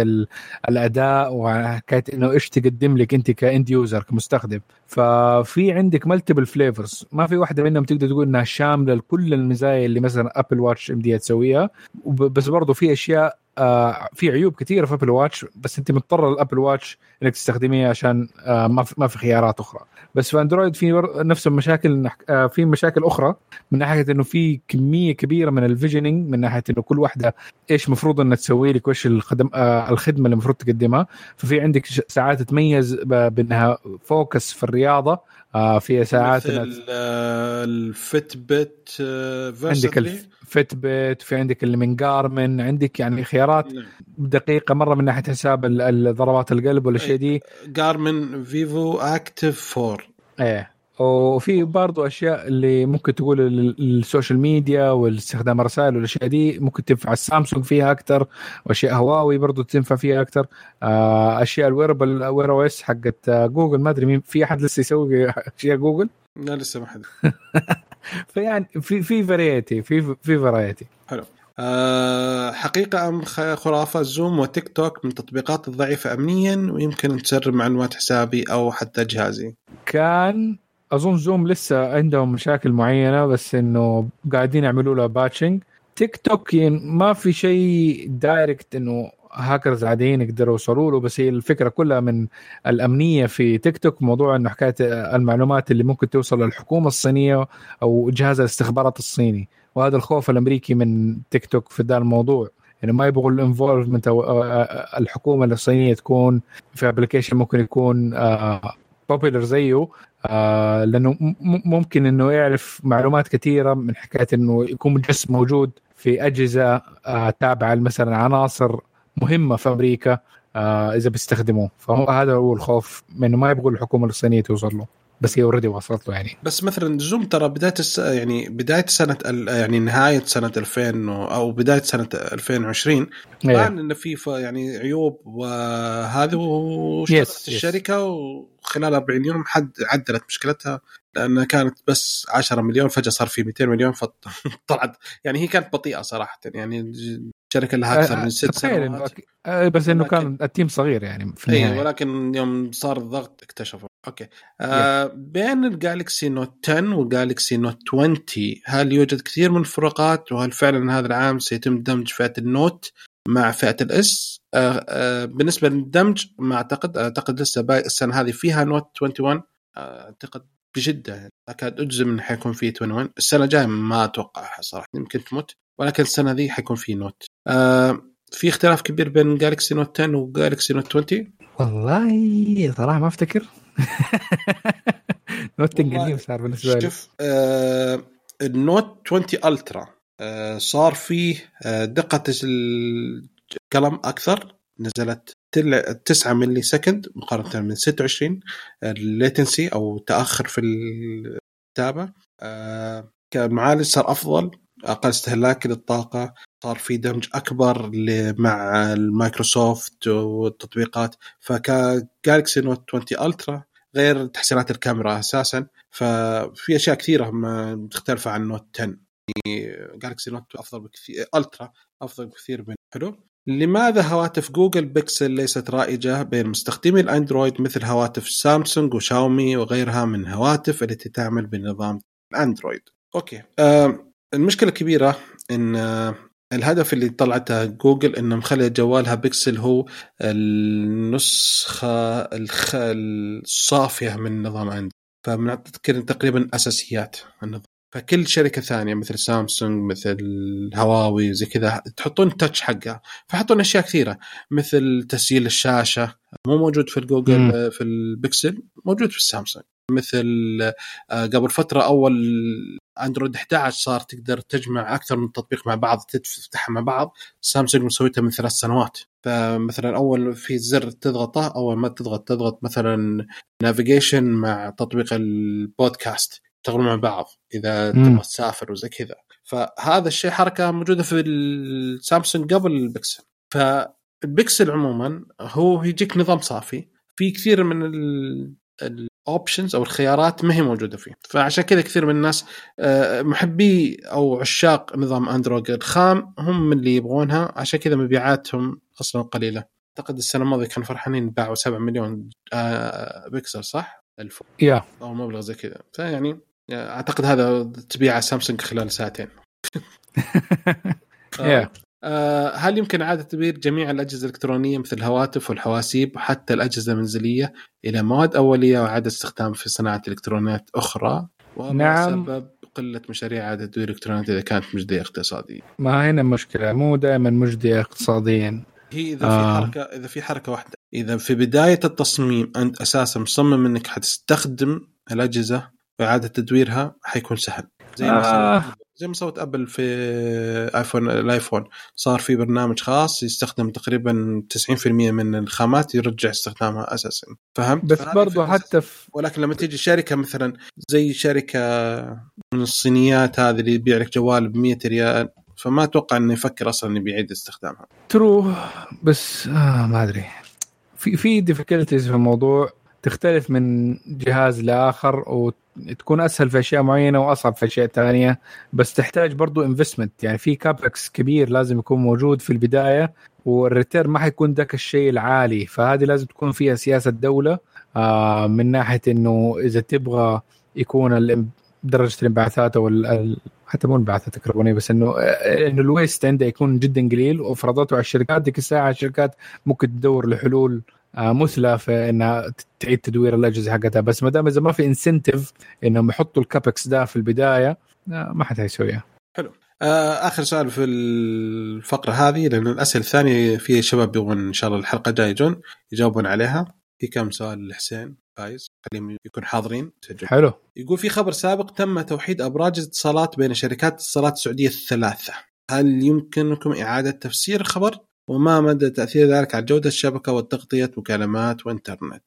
الأداء وحكاية إنه إيش تقدم لك أنت ك end user كمستخدم. ففي عندك multiple flavors ما في واحدة منهم تقدر تقول إنها شاملة لكل المزايا اللي مثلا Apple Watch ام دي تسويها. بس برضو في أشياء آه في عيوب كثيرة في Apple Watch بس أنت مضطر ال Apple Watch إنك تستخدميه عشان آه ما في ما في خيارات أخرى. بس في اندرويد في نفس المشاكل آه في مشاكل أخرى من ناحية إنه في كمية كبيرة من ال visioning من ناحية إنه كل واحدة إيش المفروض إنها تسوي لك وإيش الخدم الخدمة اللي المفروض تقدمها. ففي عندك ساعات تتميز بأنها focus في الرياضة آه فيها ساعات مثل ال Fitbit عندك ال Fit bit في عندك اللي من Garmin عندك يعني خيارات نعم. دقيقة مرة من ناحية حساب ضربات القلب والاشياء دي. Garmin Vivoactive 4 إيه. وفي برضو أشياء اللي ممكن تقول ال social media والاستخدام الرسائل والأشياء دي ممكن تنفع السامسونج فيها أكثر وأشياء هواوي برضو تنفع فيها أكثر أشياء ال wearable Wear OS حقت جوجل. ما أدري مين في أحد لسه يسوي أشياء جوجل؟ لا لسه ما حد. فيعني في في variety في في variety حلو. أه حقيقة أم خرافة زوم وتيك توك من التطبيقات الضعيفة أمنيا ويمكن تسرب معلومات حسابي أو حتى جهازي. كان أظن زوم لسه عندهم مشاكل معينة بس إنه قاعدين يعملوا لها patching تيك توك ما في شيء direct إنه هاكرز عاديين يقدروا يوصلوا له بس هي الفكرة كلها من الأمنية في تيك توك موضوع إنه حكاية المعلومات اللي ممكن توصل للحكومة الصينية أو جهاز الاستخبارات الصيني. وهذا الخوف الأمريكي من تيك توك في ذا الموضوع. يعني ما يبغوا ال involvement الحكومة الصينية تكون في application ممكن يكون popular زيه آه لأنه ممكن إنه يعرف معلومات كثيرة من حكاية إنه يكون جسم موجود في أجهزة آه تابعة مثلا عناصر مهمة في أمريكا آه إذا بيستخدموه. فهو هذا هو الخوف إنه ما يبغوا الحكومة الصينية توصل له. بس هي already وصلت له يعني. بس مثلا زوم ترى بداية الس... يعني بداية سنة ال... يعني نهاية سنة 2000 أو بداية سنة 2020 بان إيه. إنه في يعني عيوب وهذه وشركة الشركة وخلال 40 يوم حد عدلت مشكلتها لأنها كانت بس 10 مليون فجأة صار في 200 مليون فطلعت يعني هي كانت بطيئة صراحة. يعني الشركة لها أكثر من ست سنوات. بس إنه كان ال team صغير يعني في اي ولكن يوم صار الضغط اكتشفوا. okay. آه بين ال Galaxy Note 10 وال Galaxy Note 20 هل يوجد كثير من الفروقات؟ وهل فعلا هذا العام سيتم دمج فئة ال Note مع فئة ال S؟ آه آه بالنسبة للدمج ما أعتقد. أعتقد لسه باقي السنة هذه فيها Note 21 آه أعتقد بجده يعني. أكاد أجزم إنه حيكون في 21 السنة الجاية ما اتوقعها صراحة. يمكن تموت. ولكن السنة ذي حيكون في Note آه في اختلاف كبير بين Galaxy Note 10 و Galaxy Note 20 والله صراحة ما أفتكر. Note قديم صار بالنسبة لي. شوف آه ال Note 20 Ultra آه صار فيه آه دقة القلم أكثر. نزلت 9 millisecond مقارنة من 26 ال latency أو تأخر في الكتابة. آه كمعالج صار أفضل. أقل استهلاك للطاقة صار في دمج أكبر مع المايكروسوفت والتطبيقات. فك Galaxy Note 20 Ultra غير تحسينات الكاميرا أساسا. ففي أشياء كثيرة مختلفة عن Note 10 Galaxy Note أفضل بكثير Ultra أفضل بكثير من حلو؟ لماذا هواتف Google Pixel ليست رائجة بين مستخدمي الأندرويد مثل هواتف سامسونج وشاومي وغيرها من هواتف التي تعمل بنظام الأندرويد؟ okay. آه المشكلة الكبيرة إن آه الهدف اللي طلعته جوجل إنه مخلي جوالها بيكسل هو النسخة الخ... الصافية من نظام اندرويد فمنعطيك تقريبا أساسيات النظام. فكل شركة ثانية مثل سامسونج مثل هواوي زي كذا تحطون touch حقها. فحطون أشياء كثيرة مثل تسجيل الشاشة. مو موجود في الجوجل م. في البكسل موجود في السامسونج. مثل آه، قبل فترة أول أندرويد 11 صار تقدر تجمع أكثر من تطبيق مع بعض تفتحها مع بعض. سامسونج مسويتها من ثلاث سنوات. فمثلا أول في زر تضغطه أول ما تضغط تضغط مثلا navigation مع تطبيق البودكاست يشتغلون مع بعض إذا تبغى تسافر وزي كذا. فهذا الشيء حركة موجودة في السامسونج قبل البكسل فالبكسل عموما هو يجيك نظام صافي. في كثير من ال options أو الخيارات ما هي موجودة فيه. فعشان كذا كثير من الناس آه، محبي أو عشاق نظام اندرويد الخام هم من اللي يبغونها. عشان كذا مبيعاتهم أصلا قليلة. أعتقد السنة الماضية كانوا فرحانين باعوا 7 مليون آه، بكسل صح؟ ألف. يا أو مبلغ زي كذا. فيعني أعتقد هذا تبيع سامسونج خلال ساعتين. آه. آه هل يمكن إعادة تدوير جميع الأجهزة الإلكترونية مثل الهواتف والحواسيب وحتى الأجهزة المنزلية إلى مواد أولية وإعادة استخدام في صناعة إلكترونيات أخرى؟ نعم سبب قلة مشاريع إعادة تدوير الإلكترونيات إذا كانت مجدية اقتصاديا ما هنا مشكلة مو دائما مجدية اقتصاديا هي إذا آه. في حركة إذا في حركة واحدة إذا في بداية التصميم أنت أساسا مصمم إنك حتستخدم الأجهزة وإعادة تدويرها حيكون سهل زي آه. زي ما سوت أبل في آيفون الآيفون. صار في برنامج خاص يستخدم تقريبا 90% من الخامات يرجع استخدامها أساسا. فهمت؟ بس برضو حتى في ولكن لما تيجي شركة مثلا زي شركة من الصينيات هذه اللي يبيع لك جوال ب 100 ريال فما أتوقع إنه يفكر أصلا إنه بيعيد استخدامها. true بس آه ما أدري. في في difficulties في الموضوع تختلف من جهاز لآخر وتكون أسهل في أشياء معينة وأصعب في أشياء ثانية بس تحتاج برضو investment يعني في capex كبير لازم يكون موجود في البداية وال return ما حيكون ذاك الشيء العالي. فهذه لازم تكون فيها سياسة دولة آه من ناحية إنه إذا تبغى يكون درجة الانبعاثات أو حتى مو الانبعاثات الكربونيه بس إنه إنه ال waste عنده يكون جدا قليل. وفرضته على الشركات ديك الساعة الشركات ممكن تدور لحلول آه، مثلى في إنها تعيد تدوير الأجهزة حقتها بس ما دام إذا ما في incentive إنهم يحطوا ال capex ده في البداية آه، ما حد هيسويها. حلو. آه، آخر سؤال في الفقرة هذه لأن الأسئلة الثانية في شباب يبغون إن شاء الله الحلقة الجاية يجون يجاوبون عليها في كم سؤال لحسين فايز خليهم يكون حاضرين سجل. حلو يقول في خبر سابق تم توحيد أبراج الاتصالات بين شركات الاتصالات السعودية الثلاثة هل يمكنكم إعادة تفسير الخبر وما مدى تأثير ذلك على جودة الشبكة وتغطيه مكالمات وإنترنت.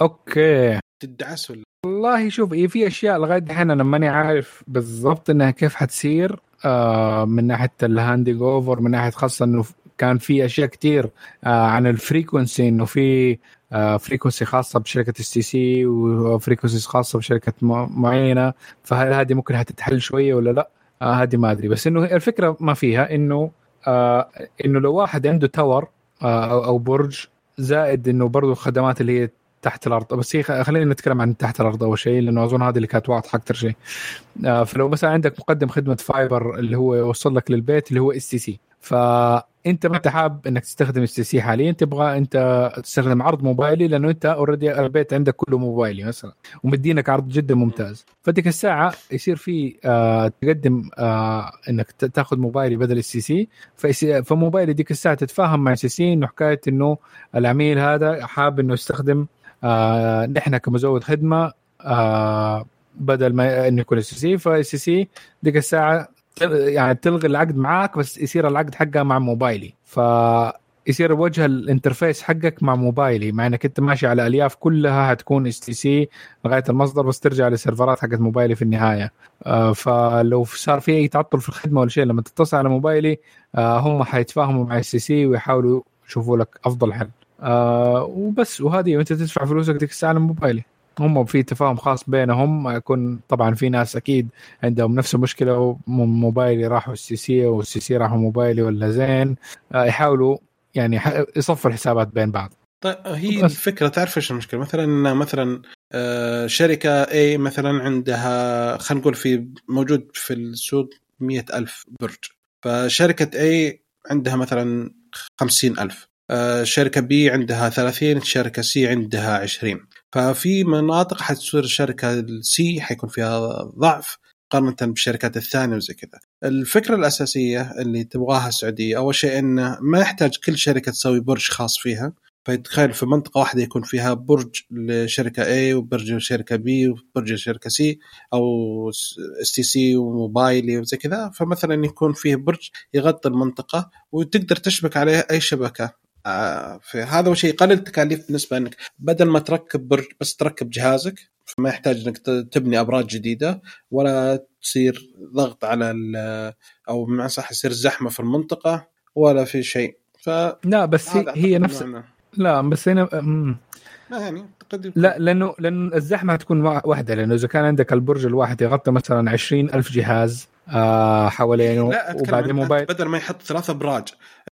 okay. تدعس ولا؟ والله شوف هي في أشياء لغاية الحين أنا ماني عارف بالضبط إنها كيف حتصير آه من ناحية ال handing over من ناحية خاصة إنه كان في أشياء كثير آه عن ال frequency إنه في آه frequency خاصة بشركة اس تي سي و frequency خاصة بشركة معينة. فهل هذه ممكن حتتحل شوية ولا لا؟ آه هذه ما أدري. بس إنه الفكرة ما فيها إنه آه إنه لو واحد عنده tower آه أو برج زائد إنه برضه الخدمات اللي هي تحت الأرض. بس هي خلينا نتكلم عن تحت الأرض أول شيء لأنه أظن هذه اللي كانت واضحة أكثر شيء. آه فلو مثلا عندك مقدم خدمة fiber اللي هو يوصل لك للبيت اللي هو اس تي سي ف انت ما أنت حاب إنك تستخدم اس تي سي حاليا تبغى أنت تستخدم عرض موبايلي لأنه أنت already البيت عندك كله موبايلي مثلا ومدينك عرض جدا ممتاز. فديك الساعة يصير في آه تقدم آه إنك تأخذ موبايلي بدل اس تي سي. فموبايلي ديك الساعة تتفاهم مع اس تي سي إنه حكاية إنه العميل هذا حاب إنه يستخدم آه نحن كمزود خدمة آه بدل ما إنه يكون اس تي سي. فاس تي سي ديك الساعة يعني تلغي العقد معاك بس يصير العقد حقها مع موبايلي. ف يصير وجه ال interface حقك مع موبايلي. مع إنك أنت ماشي على ألياف كلها حتكون إس تي سي لغايه المصدر بس ترجع لل سيرفرات حقت موبايلي في النهاية. آه فلو صار في أي تعطل في الخدمة ولا شيء لما تتصل على موبايلي آه هم حيتفاهموا مع إس تي سي ويحاولوا يشوفوا لك أفضل حل. آه وبس وهذه وأنت تدفع فلوسك ديك الساعة على موبايلي. هم في تفاهم خاص بينهم. يكون طبعا في ناس أكيد عندهم نفس المشكلة موبايلي راحوا اس تي سي واس تي سي راحوا موبايلي ولا زين. آه، يحاولوا يعني يصفوا الحسابات بين بعض. طيب هي. الفكرة تعرف إيش المشكلة؟ مثلا مثلا آه، شركة اي مثلا عندها خلينا نقول في موجود في السوق مئة ألف برج. فشركة A عندها مثلا خمسين ألف. آه، شركة B عندها 30 شركة C عندها 20 ففي مناطق حتصير الشركة ال C حيكون فيها ضعف مقارنة بالشركات الثانية وزي كذا. الفكرة الأساسية اللي تبغاها السعودية أول شيء انه ما يحتاج كل شركة تسوي برج خاص فيها. فتخيل في منطقة واحدة يكون فيها برج لشركة A وبرج لشركة B وبرج لشركة C أو اس تي سي وموبايلي وزي كذا. فمثلا يكون فيه برج يغطي المنطقة وتقدر تشبك عليه أي شبكة. فهذا شيء يقلل التكاليف بالنسبة إنك بدل ما تركب برج بس تركب جهازك فما يحتاج إنك تبني أبراج جديدة ولا تصير ضغط على أو بمعنى صح يصير زحمة في المنطقة ولا في شيء. ف لا بس هي, هي نفس لا بس هنا لا يعني لا لأنه لأنه الزحمة تكون واحدة لأنه إذا كان عندك البرج الواحد يغطي مثلا عشرين ألف جهاز آه حوالينه لا وبعدين موبايل بدل ما يحط ثلاثة أبراج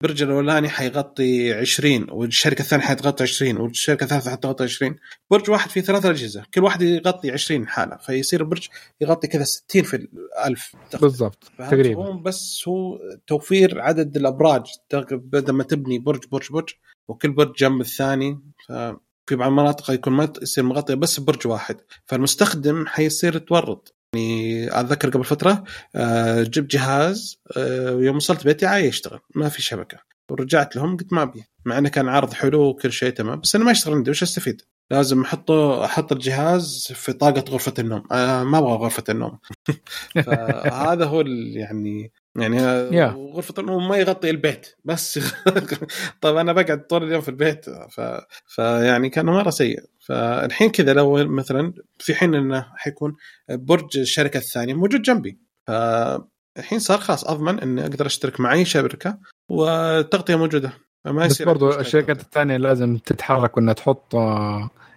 البرج الاولاني حيغطي 20 والشركة الثانية حتغطي 20 والشركة الثالثة حتغطي 20 برج واحد فيه ثلاث أجهزة كل واحد يغطي 20 حالة فيصير البرج يغطي كذا 60 في الألف. بالضبط تقريبا. هو بس هو توفير عدد الأبراج بدل ما تبني برج برج برج وكل برج جنب الثاني. ف في بعض المناطق يكون ما يصير مغطيه بس برج واحد. فالمستخدم حيصير يتورط. يعني أتذكر قبل فترة آه، جبت جهاز آه، يوم وصلت بيتي عاي يشتغل ما في شبكة ورجعت لهم قلت ما أبي مع إنه كان عرض حلو وكل شيء تمام بس أنا ما يشتغل عندي وش أستفيد؟ لازم أحطه أحط الجهاز في طاقة غرفة النوم أنا ما أبغى غرفة النوم فهذا هو يعني يعني yeah. غرفة النوم ما يغطي البيت بس طيب أنا بقعد طول اليوم في البيت ف... فيعني كان مرة سيء فالحين كذا لو مثلا في حين إنه حيكون برج الشركة الثانية موجود جنبي. فالحين صار خلاص أضمن إني أقدر أشترك مع اي شركة والتغطية موجودة. فما يصير بس برضو الشركات الثانية لازم تتحرك وإنها تحط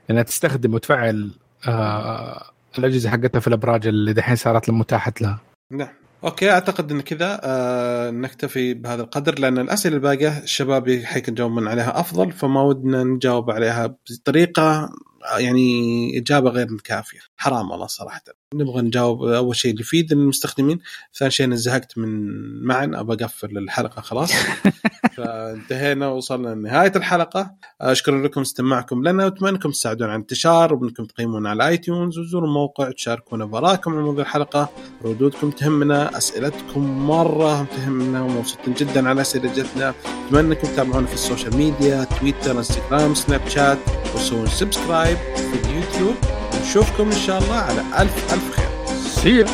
انها تستخدم وتفعل آه الأجهزة حقتها في الأبراج اللي دحين صارت متاحة لها. نعم. أوكي أعتقد إن كذا آه نكتفي بهذا القدر لأن الأسئلة الباقية الشباب حيجاوبون عليها أفضل فما ودنا نجاوب عليها بطريقة يعني إجابة غير كافية. حرام والله صراحة. نبغى نجاوب أول شيء يفيد المستخدمين ثاني شيء أنا زهقت من معن ابى أقفل الحلقة خلاص. فانتهينا وصلنا لنهاية الحلقة. اشكر لكم استماعكم لنا واتمنى انكم تساعدون على الانتشار وانكم تقيمون على اي تيونز وزوروا الموقع تشاركونا بآرائكم عن موضوع الحلقة. ردودكم تهمنا أسئلتكم مرة تهمنا ومبسوطين جدا على اسئلتنا اتمنى انكم تتابعونا في السوشيال ميديا تويتر إنستغرام سناب شات وتسوون subscribe. Subscribe في اليوتيوب نشوفكم إن شاء الله على ألف ألف خير See you.